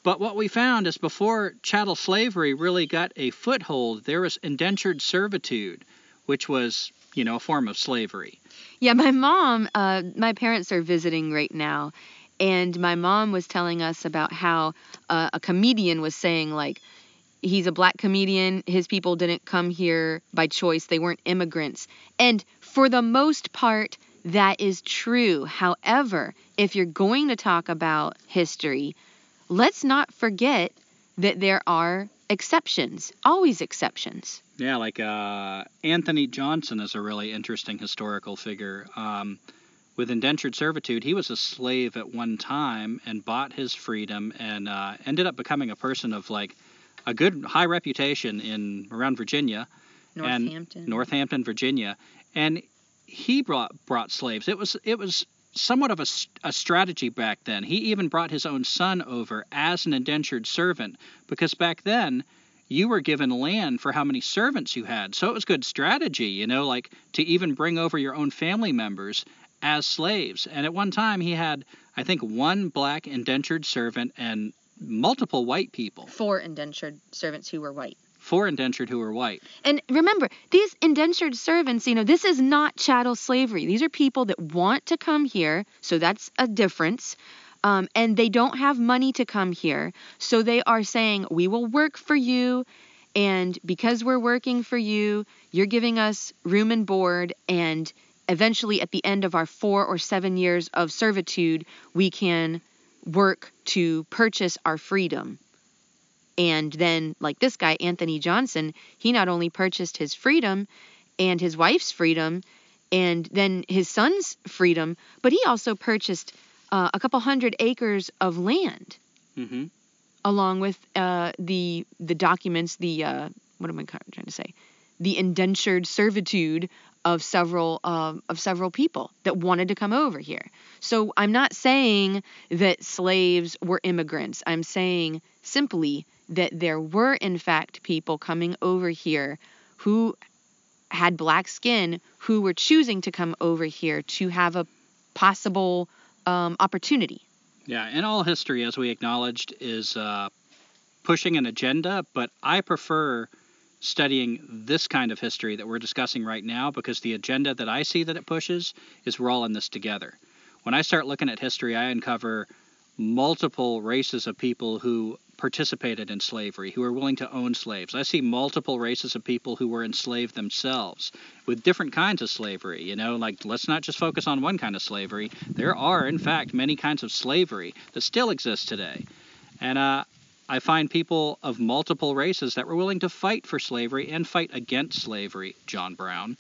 but what we found is before chattel slavery really got a foothold, there was indentured servitude, which was, you know, a form of slavery. Yeah, my mom, uh, my parents are visiting right now, and my mom was telling us about how uh, a comedian was saying, like, he's a black comedian. His people didn't come here by choice, they weren't immigrants. And for the most part, that is true. However, if you're going to talk about history, let's not forget that there are exceptions, always exceptions. Yeah, like uh, Anthony Johnson is a really interesting historical figure. Um, with indentured servitude, he was a slave at one time and bought his freedom and uh, ended up becoming a person of like a good high reputation in around Virginia Northampton. and Northampton, Virginia, and he brought brought slaves. It was it was somewhat of a, a strategy back then. He even brought his own son over as an indentured servant because back then you were given land for how many servants you had. So it was good strategy, you know, like to even bring over your own family members as slaves. And at one time, he had, I think, one black indentured servant and multiple white people. Four indentured servants who were white. Four indentured who were white. And remember, these indentured servants, you know, this is not chattel slavery. These are people that want to come here, so that's a difference. Um, and they don't have money to come here. So they are saying, We will work for you. And because we're working for you, you're giving us room and board. And eventually, at the end of our four or seven years of servitude, we can work to purchase our freedom. And then, like this guy, Anthony Johnson, he not only purchased his freedom and his wife's freedom and then his son's freedom, but he also purchased uh, a couple hundred acres of land, mm-hmm. along with uh, the the documents, the uh, what am I trying to say, the indentured servitude of several um, of several people that wanted to come over here. So I'm not saying that slaves were immigrants. I'm saying simply that there were in fact people coming over here who had black skin who were choosing to come over here to have a possible um, opportunity. Yeah, and all history, as we acknowledged, is uh, pushing an agenda, but I prefer studying this kind of history that we're discussing right now because the agenda that I see that it pushes is we're all in this together. When I start looking at history, I uncover multiple races of people who participated in slavery, who were willing to own slaves. I see multiple races of people who were enslaved themselves with different kinds of slavery. You know, like let's not just focus on one kind of slavery. There are, in fact, many kinds of slavery that still exist today. And uh, I find people of multiple races that were willing to fight for slavery and fight against slavery, John Brown.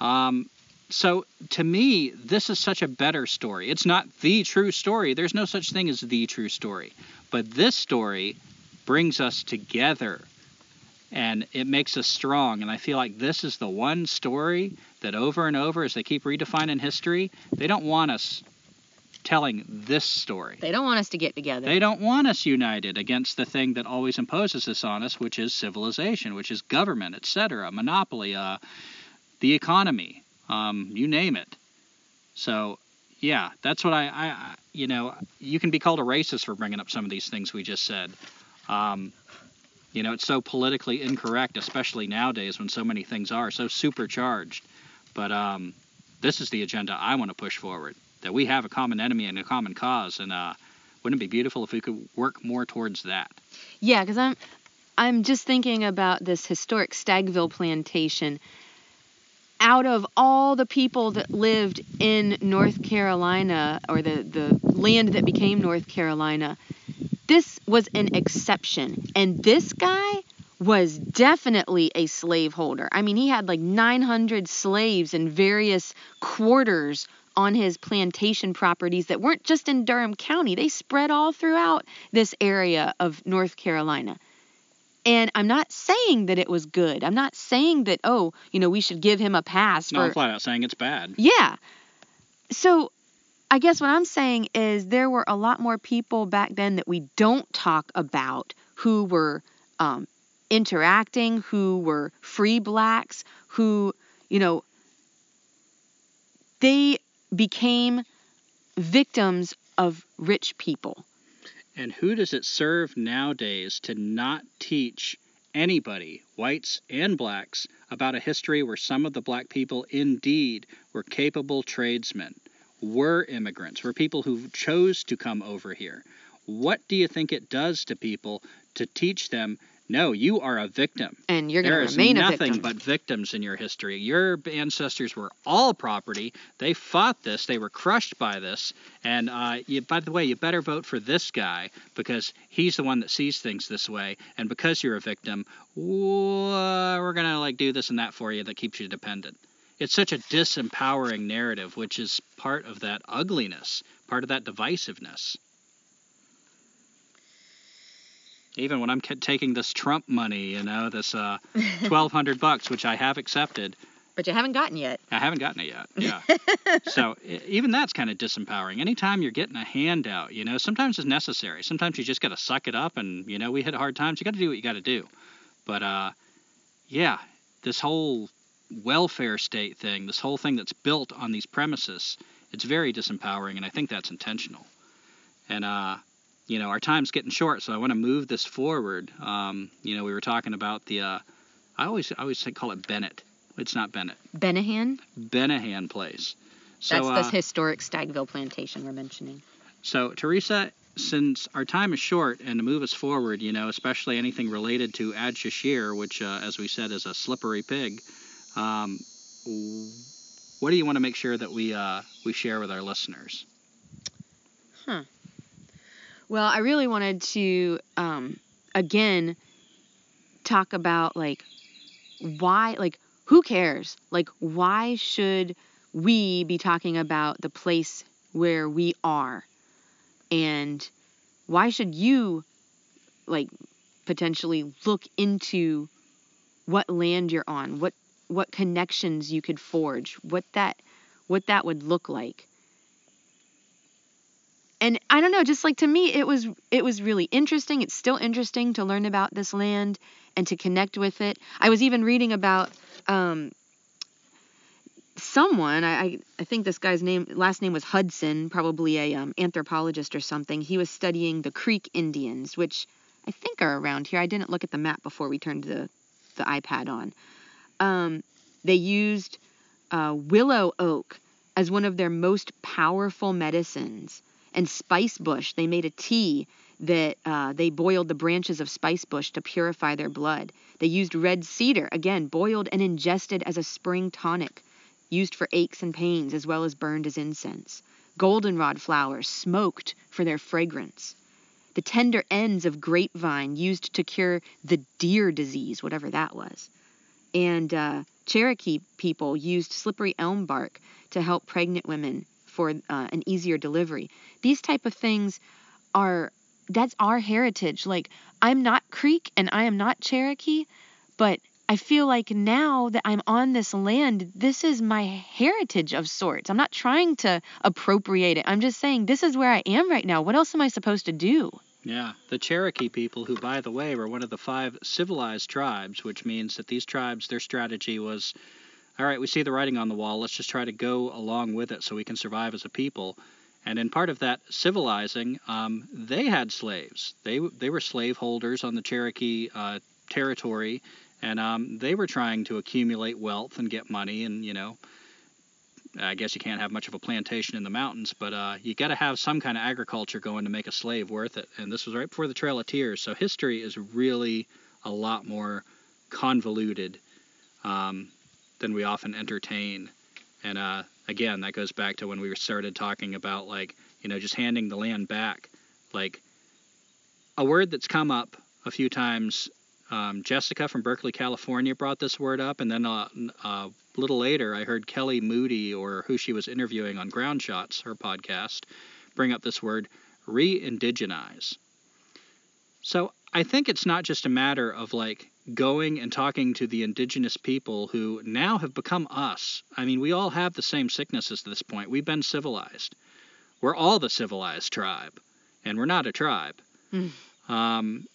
Um, so to me, this is such a better story. It's not the true story. There's no such thing as the true story. But this story brings us together and it makes us strong. And I feel like this is the one story that over and over, as they keep redefining history, they don't want us telling this story. They don't want us to get together. They don't want us united against the thing that always imposes this on us, which is civilization, which is government, etc., monopoly, uh, the economy, um, you name it. So, yeah, that's what I, I, you know, you can be called a racist for bringing up some of these things we just said. Um, you know, it's so politically incorrect, especially nowadays when so many things are so supercharged. But um, this is the agenda I want to push forward that we have a common enemy and a common cause. And uh, wouldn't it be beautiful if we could work more towards that? Yeah, because I'm, I'm just thinking about this historic Stagville plantation out of all the people that lived in North Carolina or the, the land that became North Carolina, this was an exception. And this guy was definitely a slaveholder. I mean, he had like 900 slaves in various quarters on his plantation properties that weren't just in Durham County, they spread all throughout this area of North Carolina. And I'm not saying that it was good. I'm not saying that, oh, you know, we should give him a pass. No, for... I'm flat out saying it's bad. Yeah. So I guess what I'm saying is there were a lot more people back then that we don't talk about who were um, interacting, who were free blacks, who, you know, they became victims of rich people. And who does it serve nowadays to not teach anybody, whites and blacks, about a history where some of the black people indeed were capable tradesmen, were immigrants, were people who chose to come over here? What do you think it does to people to teach them no, you are a victim. And you're going to remain a victim. There is nothing but victims in your history. Your ancestors were all property. They fought this. They were crushed by this. And uh, you, by the way, you better vote for this guy because he's the one that sees things this way. And because you're a victim, we're going to like do this and that for you that keeps you dependent. It's such a disempowering narrative, which is part of that ugliness, part of that divisiveness. Even when I'm taking this Trump money, you know, this uh, 1200 bucks, which I have accepted. But you haven't gotten yet. I haven't gotten it yet. Yeah. so even that's kind of disempowering. Anytime you're getting a handout, you know, sometimes it's necessary. Sometimes you just got to suck it up, and you know, we hit hard times. You got to do what you got to do. But uh, yeah, this whole welfare state thing, this whole thing that's built on these premises, it's very disempowering, and I think that's intentional. And uh, you know, our time's getting short, so I want to move this forward. Um, you know, we were talking about the, uh, I always, I always call it Bennett. It's not Bennett. Bennehan? Bennehan Place. So, That's the uh, historic Stagville plantation we're mentioning. So, Teresa, since our time is short, and to move us forward, you know, especially anything related to Adshusheer, which, uh, as we said, is a slippery pig, um, what do you want to make sure that we uh, we share with our listeners? Huh. Well, I really wanted to, um, again, talk about like why, like, who cares? Like, why should we be talking about the place where we are? And why should you, like, potentially look into what land you're on, what what connections you could forge, what that what that would look like and I don't know, just like to me, it was it was really interesting. It's still interesting to learn about this land and to connect with it. I was even reading about um, someone. I, I think this guy's name last name was Hudson, probably a um, anthropologist or something. He was studying the Creek Indians, which I think are around here. I didn't look at the map before we turned the the iPad on. Um, they used uh, willow oak as one of their most powerful medicines And spice bush, they made a tea that uh, they boiled the branches of spice bush to purify their blood. They used red cedar, again, boiled and ingested as a spring tonic, used for aches and pains as well as burned as incense. Goldenrod flowers, smoked for their fragrance. The tender ends of grapevine used to cure the deer disease, whatever that was. And uh, Cherokee people used slippery elm bark to help pregnant women for uh, an easier delivery. These type of things are that's our heritage. Like I'm not Creek and I am not Cherokee, but I feel like now that I'm on this land, this is my heritage of sorts. I'm not trying to appropriate it. I'm just saying this is where I am right now. What else am I supposed to do? Yeah, the Cherokee people, who, by the way, were one of the five civilized tribes, which means that these tribes, their strategy was all right, we see the writing on the wall, let's just try to go along with it so we can survive as a people. And in part of that civilizing, um, they had slaves. They they were slaveholders on the Cherokee uh, territory, and um, they were trying to accumulate wealth and get money. And you know, I guess you can't have much of a plantation in the mountains, but uh, you got to have some kind of agriculture going to make a slave worth it. And this was right before the Trail of Tears, so history is really a lot more convoluted um, than we often entertain. And uh, again, that goes back to when we started talking about like you know just handing the land back. Like a word that's come up a few times. Um, Jessica from Berkeley, California, brought this word up, and then uh, a little later, I heard Kelly Moody, or who she was interviewing on Ground Shots, her podcast, bring up this word re-indigenize. So I think it's not just a matter of like going and talking to the indigenous people who now have become us. I mean, we all have the same sicknesses at this point. We've been civilized. We're all the civilized tribe, and we're not a tribe. Mm. Um,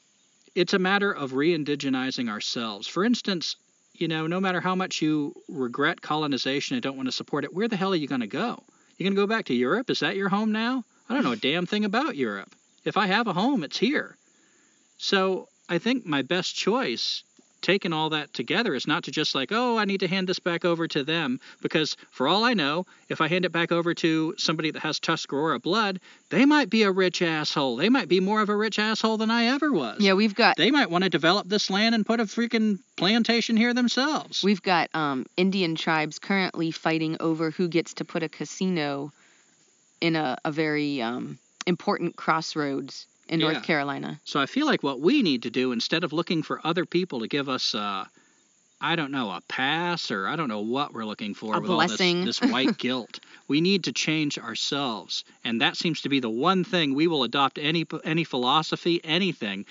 it's a matter of re indigenizing ourselves. For instance, you know, no matter how much you regret colonization and don't want to support it, where the hell are you going to go? You're going to go back to Europe? Is that your home now? I don't know a damn thing about Europe. If I have a home, it's here. So I think my best choice taking all that together is not to just like, oh, I need to hand this back over to them because for all I know, if I hand it back over to somebody that has Tuscarora blood, they might be a rich asshole. They might be more of a rich asshole than I ever was. Yeah, we've got. They might want to develop this land and put a freaking plantation here themselves. We've got um, Indian tribes currently fighting over who gets to put a casino in a, a very um, important crossroads in yeah. North Carolina. So I feel like what we need to do instead of looking for other people to give us uh, I don't know, a pass or I don't know what we're looking for a with blessing. all this, this white guilt. We need to change ourselves. And that seems to be the one thing we will adopt any any philosophy, anything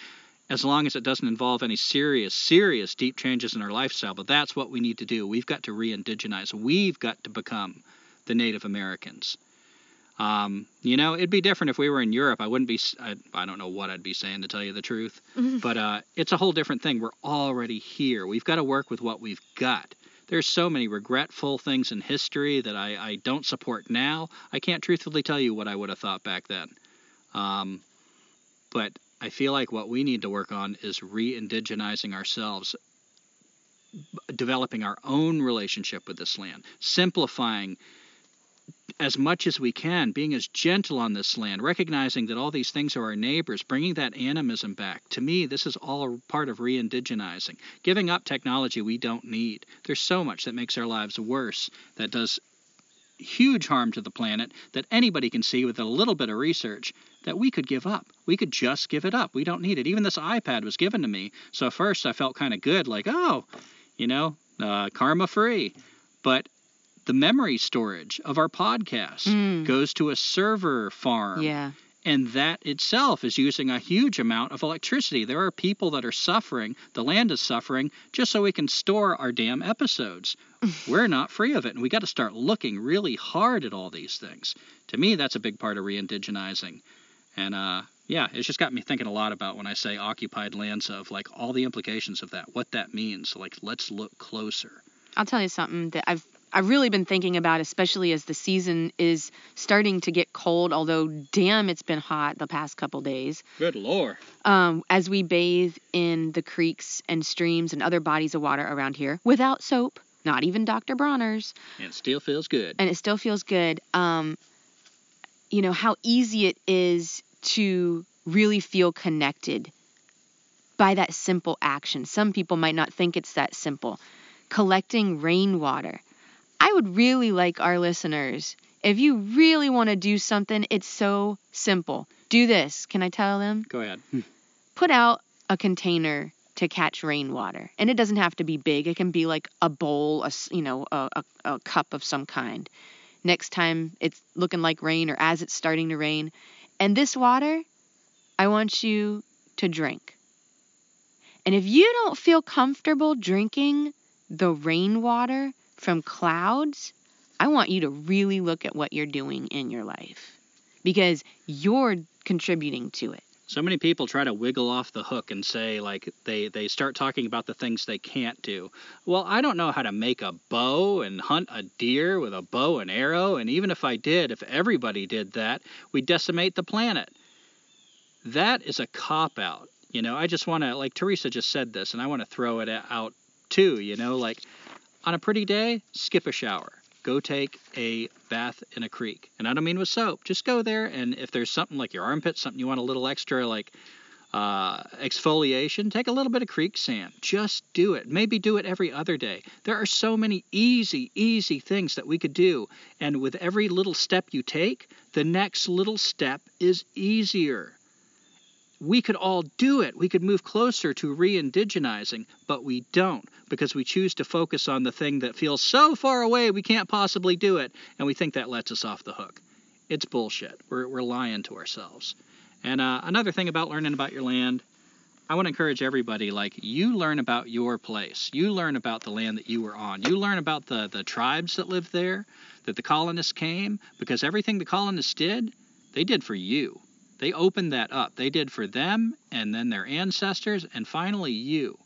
as long as it doesn't involve any serious, serious deep changes in our lifestyle. But that's what we need to do. We've got to re indigenize. We've got to become the Native Americans. Um, you know, it'd be different if we were in Europe. I wouldn't be. I, I don't know what I'd be saying to tell you the truth, mm-hmm. but uh, it's a whole different thing. We're already here. We've got to work with what we've got. There's so many regretful things in history that I, I don't support now. I can't truthfully tell you what I would have thought back then. Um, but I feel like what we need to work on is re-indigenizing ourselves, developing our own relationship with this land, simplifying as much as we can, being as gentle on this land, recognizing that all these things are our neighbors, bringing that animism back. To me, this is all part of re indigenizing, giving up technology we don't need. There's so much that makes our lives worse, that does huge harm to the planet, that anybody can see with a little bit of research, that we could give up. We could just give it up. We don't need it. Even this iPad was given to me. So first I felt kind of good, like, oh, you know, uh, karma free. But the memory storage of our podcast mm. goes to a server farm. Yeah. And that itself is using a huge amount of electricity. There are people that are suffering, the land is suffering, just so we can store our damn episodes. We're not free of it. And we got to start looking really hard at all these things. To me, that's a big part of re indigenizing. And uh, yeah, it's just got me thinking a lot about when I say occupied lands of like all the implications of that, what that means. Like, let's look closer. I'll tell you something that I've I've really been thinking about, especially as the season is starting to get cold, although damn, it's been hot the past couple days. Good lord. Um, as we bathe in the creeks and streams and other bodies of water around here without soap, not even Dr. Bronner's. And it still feels good. And it still feels good. Um, you know, how easy it is to really feel connected by that simple action. Some people might not think it's that simple. Collecting rainwater. I would really like our listeners, if you really want to do something, it's so simple. Do this. Can I tell them? Go ahead. Hmm. Put out a container to catch rainwater. And it doesn't have to be big. It can be like a bowl, a, you know, a, a, a cup of some kind. Next time it's looking like rain or as it's starting to rain. And this water, I want you to drink. And if you don't feel comfortable drinking the rainwater from clouds, I want you to really look at what you're doing in your life because you're contributing to it. So many people try to wiggle off the hook and say like they they start talking about the things they can't do. Well, I don't know how to make a bow and hunt a deer with a bow and arrow, and even if I did, if everybody did that, we'd decimate the planet. That is a cop out. You know, I just want to like Teresa just said this and I want to throw it out too, you know, like on a pretty day, skip a shower go take a bath in a creek. And I don't mean with soap. Just go there, and if there's something like your armpit, something you want a little extra, like uh, exfoliation, take a little bit of creek sand. Just do it. Maybe do it every other day. There are so many easy, easy things that we could do. And with every little step you take, the next little step is easier we could all do it. We could move closer to re indigenizing, but we don't because we choose to focus on the thing that feels so far away we can't possibly do it, and we think that lets us off the hook. It's bullshit. We're, we're lying to ourselves. And uh, another thing about learning about your land, I want to encourage everybody like, you learn about your place. You learn about the land that you were on. You learn about the, the tribes that lived there, that the colonists came, because everything the colonists did, they did for you they opened that up. They did for them and then their ancestors and finally you.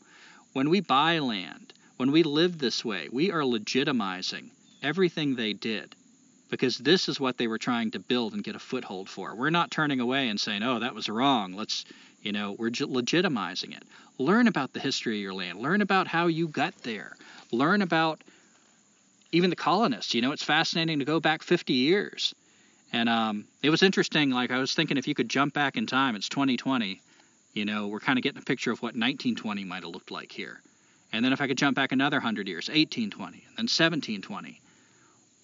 When we buy land, when we live this way, we are legitimizing everything they did because this is what they were trying to build and get a foothold for. We're not turning away and saying, "Oh, that was wrong. Let's, you know, we're legitimizing it." Learn about the history of your land. Learn about how you got there. Learn about even the colonists. You know, it's fascinating to go back 50 years and um, it was interesting. Like I was thinking, if you could jump back in time, it's 2020. You know, we're kind of getting a picture of what 1920 might have looked like here. And then if I could jump back another hundred years, 1820, and then 1720.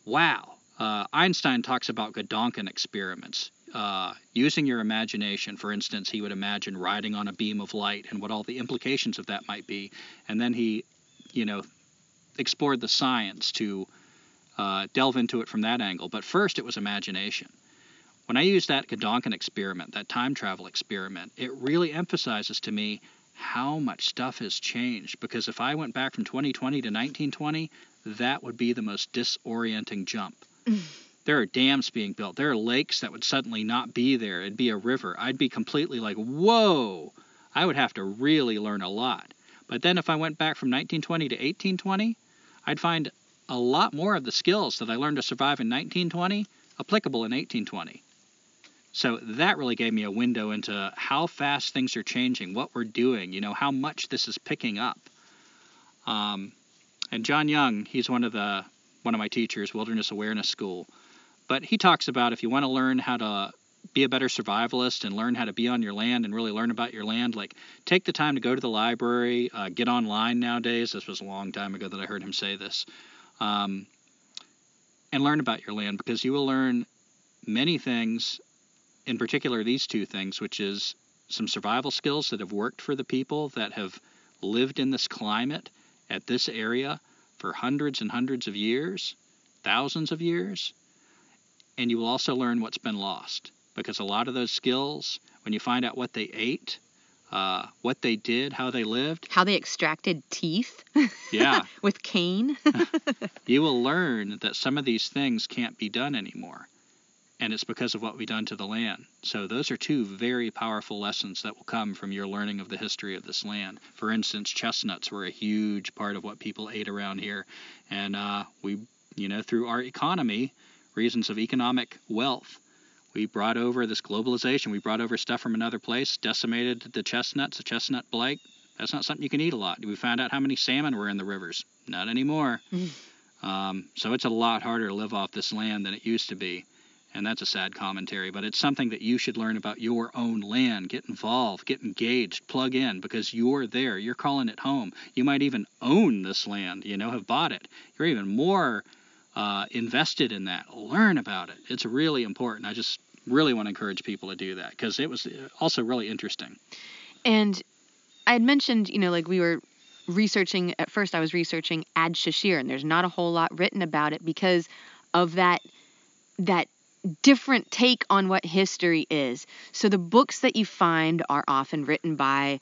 Wow. Uh, Einstein talks about Gedanken experiments. Uh, using your imagination, for instance, he would imagine riding on a beam of light and what all the implications of that might be. And then he, you know, explored the science to uh, delve into it from that angle. But first, it was imagination. When I use that Gedanken experiment, that time travel experiment, it really emphasizes to me how much stuff has changed. Because if I went back from 2020 to 1920, that would be the most disorienting jump. there are dams being built. There are lakes that would suddenly not be there. It'd be a river. I'd be completely like, whoa! I would have to really learn a lot. But then if I went back from 1920 to 1820, I'd find a lot more of the skills that I learned to survive in 1920 applicable in 1820. So that really gave me a window into how fast things are changing, what we're doing, you know, how much this is picking up. Um, and John Young, he's one of the one of my teachers, Wilderness Awareness School. But he talks about if you want to learn how to be a better survivalist and learn how to be on your land and really learn about your land, like take the time to go to the library, uh, get online nowadays. This was a long time ago that I heard him say this um, and learn about your land because you will learn many things, in particular these two things, which is some survival skills that have worked for the people that have lived in this climate at this area for hundreds and hundreds of years, thousands of years. And you will also learn what's been lost because a lot of those skills, when you find out what they ate, uh, what they did, how they lived. How they extracted teeth. Yeah. with cane. you will learn that some of these things can't be done anymore. And it's because of what we've done to the land. So, those are two very powerful lessons that will come from your learning of the history of this land. For instance, chestnuts were a huge part of what people ate around here. And uh, we, you know, through our economy, reasons of economic wealth, we brought over this globalization. We brought over stuff from another place, decimated the chestnuts, the chestnut blight. That's not something you can eat a lot. We found out how many salmon were in the rivers. Not anymore. Mm. Um, so it's a lot harder to live off this land than it used to be. and that's a sad commentary, but it's something that you should learn about your own land. Get involved, get engaged, plug in because you're there. You're calling it home. You might even own this land, you know, have bought it. You're even more uh, invested in that. Learn about it. It's really important. I just really want to encourage people to do that because it was uh, also really interesting. And I had mentioned, you know, like we were researching at first I was researching Adshusheer and there's not a whole lot written about it because of that that different take on what history is. So the books that you find are often written by,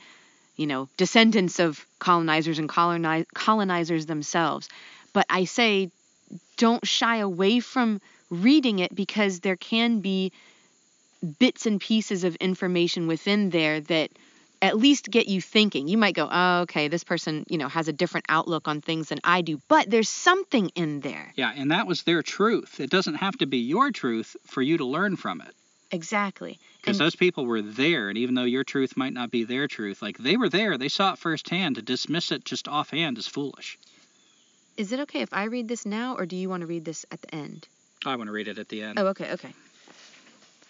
you know, descendants of colonizers and colonize, colonizers themselves. But I say don't shy away from reading it because there can be bits and pieces of information within there that at least get you thinking. You might go, oh, okay, this person, you know, has a different outlook on things than I do, but there's something in there. Yeah, and that was their truth. It doesn't have to be your truth for you to learn from it. Exactly. Because those people were there, and even though your truth might not be their truth, like they were there, they saw it firsthand. To dismiss it just offhand is foolish. Is it okay if I read this now, or do you want to read this at the end? I want to read it at the end. Oh, okay, okay.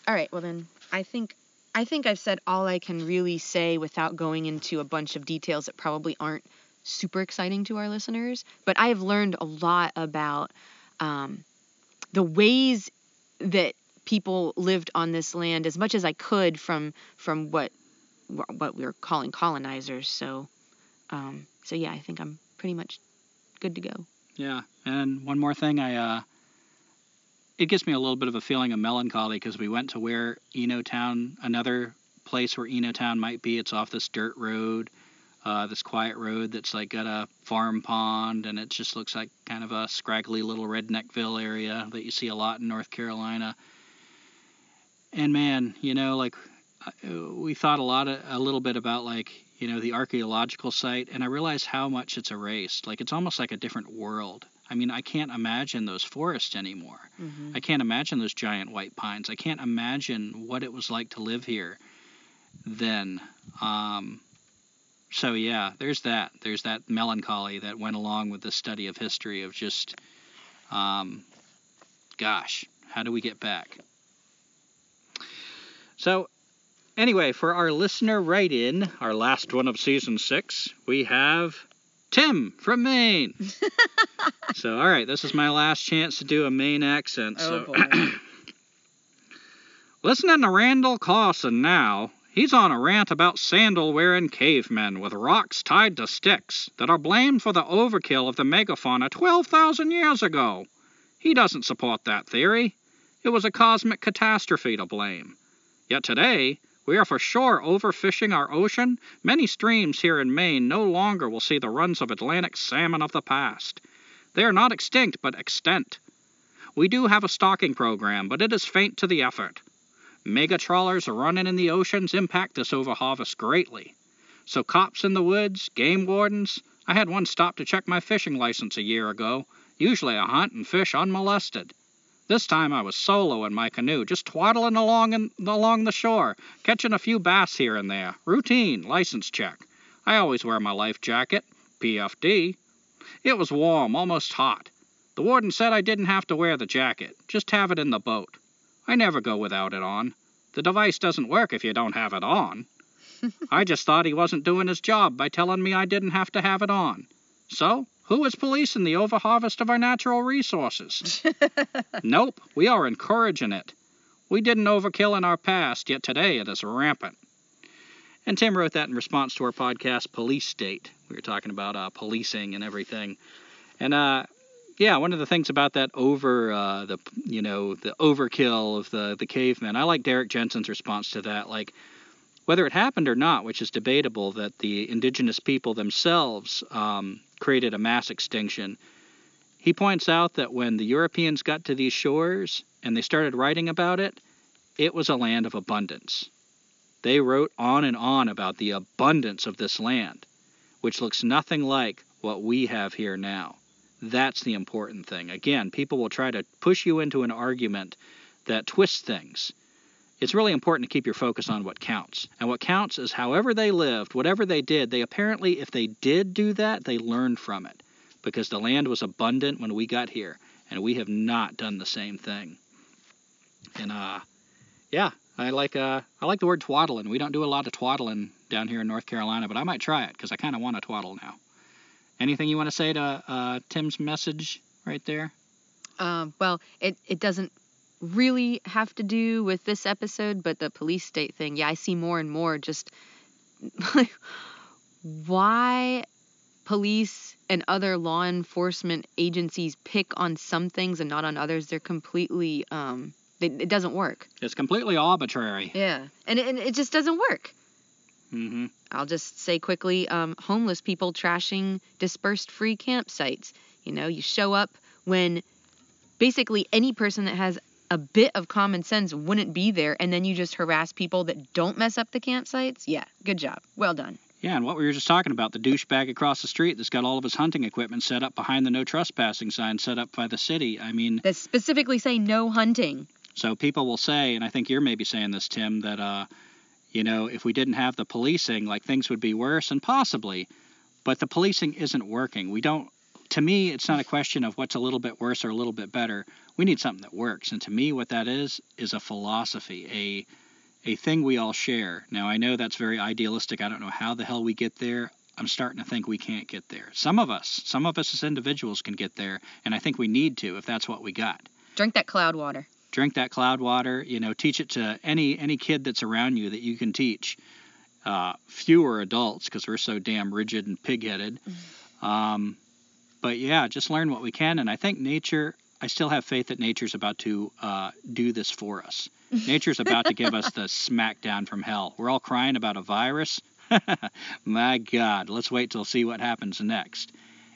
All right. Well, then I think I think I've said all I can really say without going into a bunch of details that probably aren't super exciting to our listeners. But I have learned a lot about um, the ways that people lived on this land as much as I could from from what what we were calling colonizers. So um, so yeah, I think I'm pretty much good to go. Yeah, and one more thing, I uh, it gives me a little bit of a feeling of melancholy because we went to where Eno Town, another place where Eno Town might be. It's off this dirt road, uh, this quiet road that's like got a farm pond, and it just looks like kind of a scraggly little redneckville area that you see a lot in North Carolina. And man, you know, like uh, we thought a lot, of, a little bit about like you know the archaeological site, and I realized how much it's erased. Like it's almost like a different world. I mean, I can't imagine those forests anymore. I can't imagine those giant white pines. I can't imagine what it was like to live here then. Um, so yeah, there's that. There's that melancholy that went along with the study of history of just, um, gosh, how do we get back? So anyway, for our listener write-in, our last one of season six, we have Tim from Maine. so all right, this is my last chance to do a Maine accent. Oh, so listening to Randall Carlson now. He's on a rant about sandal wearing cavemen with rocks tied to sticks that are blamed for the overkill of the megafauna 12,000 years ago. He doesn't support that theory. It was a cosmic catastrophe to blame. Yet today, we are for sure overfishing our ocean. Many streams here in Maine no longer will see the runs of Atlantic salmon of the past. They are not extinct, but extent. We do have a stocking program, but it is faint to the effort. Mega trawlers running in the oceans impact this overharvest greatly. So, cops in the woods, game wardens, I had one stop to check my fishing license a year ago. Usually I hunt and fish unmolested. This time I was solo in my canoe, just twaddling along in, along the shore, catching a few bass here and there. Routine, license check. I always wear my life jacket, PFD. It was warm, almost hot. The warden said I didn't have to wear the jacket, just have it in the boat. I never go without it on. The device doesn't work if you don't have it on. I just thought he wasn't doing his job by telling me I didn't have to have it on. So, who is policing the overharvest of our natural resources? nope, we are encouraging it. We didn't overkill in our past, yet today it is rampant. And Tim wrote that in response to our podcast, Police State. We were talking about uh, policing and everything. And uh, yeah, one of the things about that over uh, the you know the overkill of the the cavemen, I like Derrick Jensen's response to that. Like whether it happened or not, which is debatable, that the indigenous people themselves um, created a mass extinction. He points out that when the Europeans got to these shores and they started writing about it, it was a land of abundance. They wrote on and on about the abundance of this land, which looks nothing like what we have here now. That's the important thing. Again, people will try to push you into an argument that twists things. It's really important to keep your focus on what counts. And what counts is however they lived, whatever they did, they apparently, if they did do that, they learned from it. Because the land was abundant when we got here, and we have not done the same thing. And uh, yeah, I like uh, I like the word twaddling. We don't do a lot of twaddling down here in North Carolina, but I might try it because I kind of want to twaddle now. Anything you want to say to uh, Tim's message right there? Um, well, it, it doesn't really have to do with this episode, but the police state thing, yeah, I see more and more just like why police and other law enforcement agencies pick on some things and not on others. They're completely, um, they, it doesn't work. It's completely arbitrary. Yeah, and it, and it just doesn't work. hmm I'll just say quickly um, homeless people trashing dispersed free campsites. You know, you show up when basically any person that has a bit of common sense wouldn't be there, and then you just harass people that don't mess up the campsites. Yeah, good job. Well done. Yeah, and what we were just talking about, the douchebag across the street that's got all of his hunting equipment set up behind the no trespassing sign set up by the city. I mean, That specifically say no hunting. So people will say, and I think you're maybe saying this, Tim, that uh, you know, if we didn't have the policing, like things would be worse, and possibly, but the policing isn't working. We don't. To me, it's not a question of what's a little bit worse or a little bit better. We need something that works, and to me, what that is is a philosophy, a a thing we all share. Now, I know that's very idealistic. I don't know how the hell we get there. I'm starting to think we can't get there. Some of us, some of us as individuals can get there, and I think we need to if that's what we got Drink that cloud water. drink that cloud water you know teach it to any any kid that's around you that you can teach uh, fewer adults because we're so damn rigid and pig-headed um, but yeah just learn what we can and i think nature i still have faith that nature's about to uh, do this for us nature's about to give us the smackdown from hell we're all crying about a virus my god let's wait till see what happens next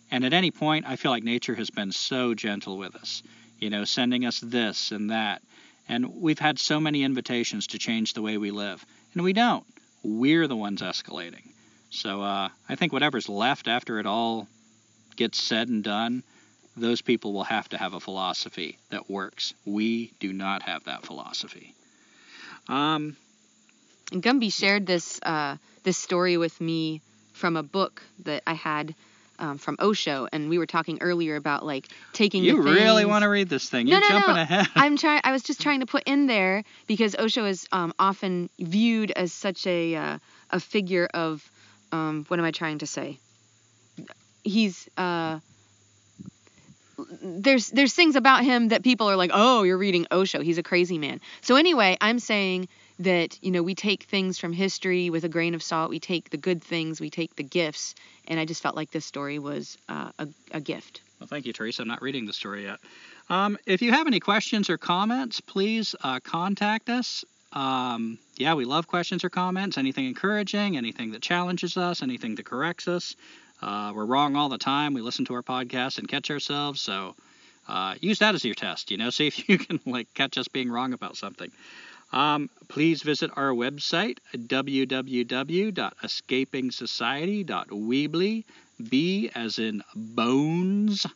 and at any point i feel like nature has been so gentle with us you know, sending us this and that. And we've had so many invitations to change the way we live, and we don't. We're the ones escalating. So uh, I think whatever's left after it all gets said and done, those people will have to have a philosophy that works. We do not have that philosophy. Um, And Gumby shared this uh, this story with me from a book that I had um, from Osho, and we were talking earlier about like taking. you really want to read this thing? No, You're no, jumping no. ahead. I'm trying. I was just trying to put in there because Osho is um, often viewed as such a uh, a figure of um, what am I trying to say? He's uh, there's there's things about him that people are like, oh, you're reading Osho. He's a crazy man. So anyway, I'm saying that you know we take things from history with a grain of salt. We take the good things. We take the gifts. And I just felt like this story was uh, a, a gift. Well, thank you, Teresa. I'm not reading the story yet. Um, if you have any questions or comments, please uh, contact us. Um, yeah, we love questions or comments. Anything encouraging, anything that challenges us, anything that corrects us. Uh, we're wrong all the time. We listen to our podcast and catch ourselves. So uh, use that as your test. You know, see if you can like catch us being wrong about something. Um, please visit our website www.escapingsociety.weebly, b as in bones.com.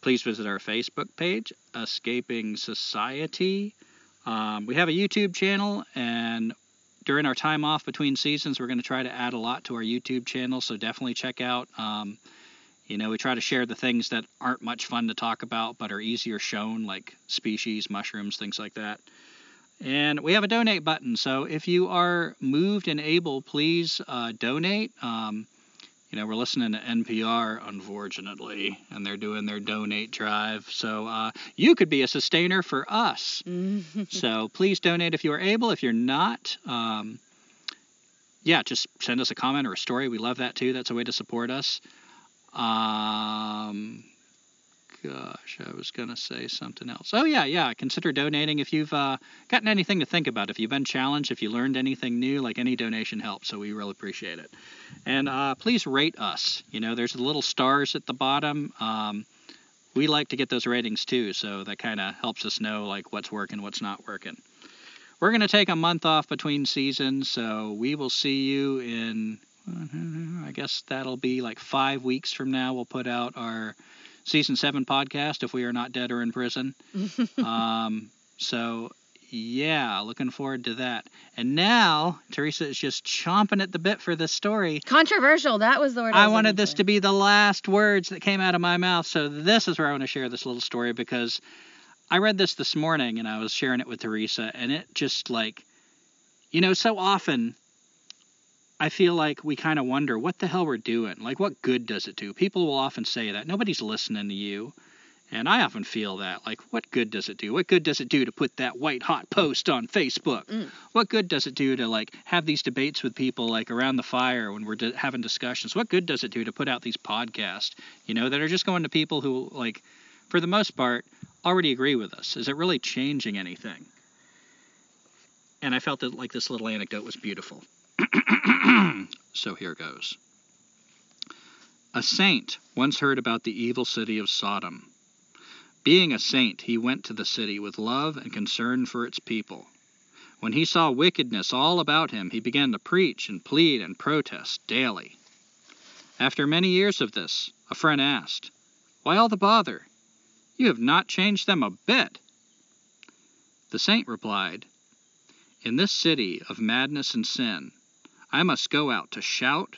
Please visit our Facebook page, Escaping Society. Um, we have a YouTube channel, and during our time off between seasons, we're going to try to add a lot to our YouTube channel. So definitely check out. Um, you know, we try to share the things that aren't much fun to talk about, but are easier shown, like species, mushrooms, things like that. And we have a donate button. So if you are moved and able, please uh, donate. Um, you know, we're listening to NPR, unfortunately, and they're doing their donate drive. So uh, you could be a sustainer for us. so please donate if you are able. If you're not, um, yeah, just send us a comment or a story. We love that too. That's a way to support us. Um, gosh, I was gonna say something else. Oh yeah, yeah. Consider donating if you've uh, gotten anything to think about. If you've been challenged, if you learned anything new, like any donation helps. So we really appreciate it. And uh, please rate us. You know, there's the little stars at the bottom. Um, we like to get those ratings too, so that kind of helps us know like what's working, what's not working. We're gonna take a month off between seasons, so we will see you in. I guess that'll be like five weeks from now. We'll put out our season seven podcast if we are not dead or in prison. um, so yeah, looking forward to that. And now Teresa is just chomping at the bit for this story. Controversial. That was the word. I, I wanted this for. to be the last words that came out of my mouth, so this is where I want to share this little story because I read this this morning and I was sharing it with Teresa, and it just like, you know, so often I feel like we kind of wonder what the hell we're doing. Like, what good does it do? People will often say that. Nobody's listening to you. And I often feel that. Like, what good does it do? What good does it do to put that white hot post on Facebook? Mm. What good does it do to, like, have these debates with people, like, around the fire when we're di- having discussions? What good does it do to put out these podcasts, you know, that are just going to people who, like, for the most part, already agree with us? Is it really changing anything? And I felt that, like, this little anecdote was beautiful. so here goes. A saint once heard about the evil city of Sodom. Being a saint, he went to the city with love and concern for its people. When he saw wickedness all about him, he began to preach and plead and protest daily. After many years of this, a friend asked, Why all the bother? You have not changed them a bit. The saint replied, In this city of madness and sin, I must go out to shout,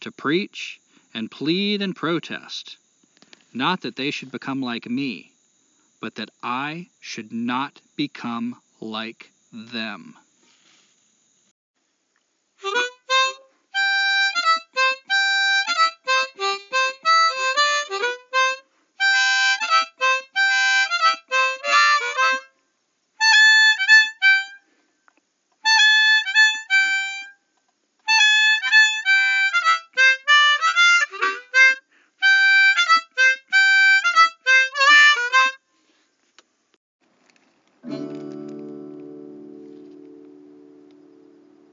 to preach, and plead and protest. Not that they should become like me, but that I should not become like them.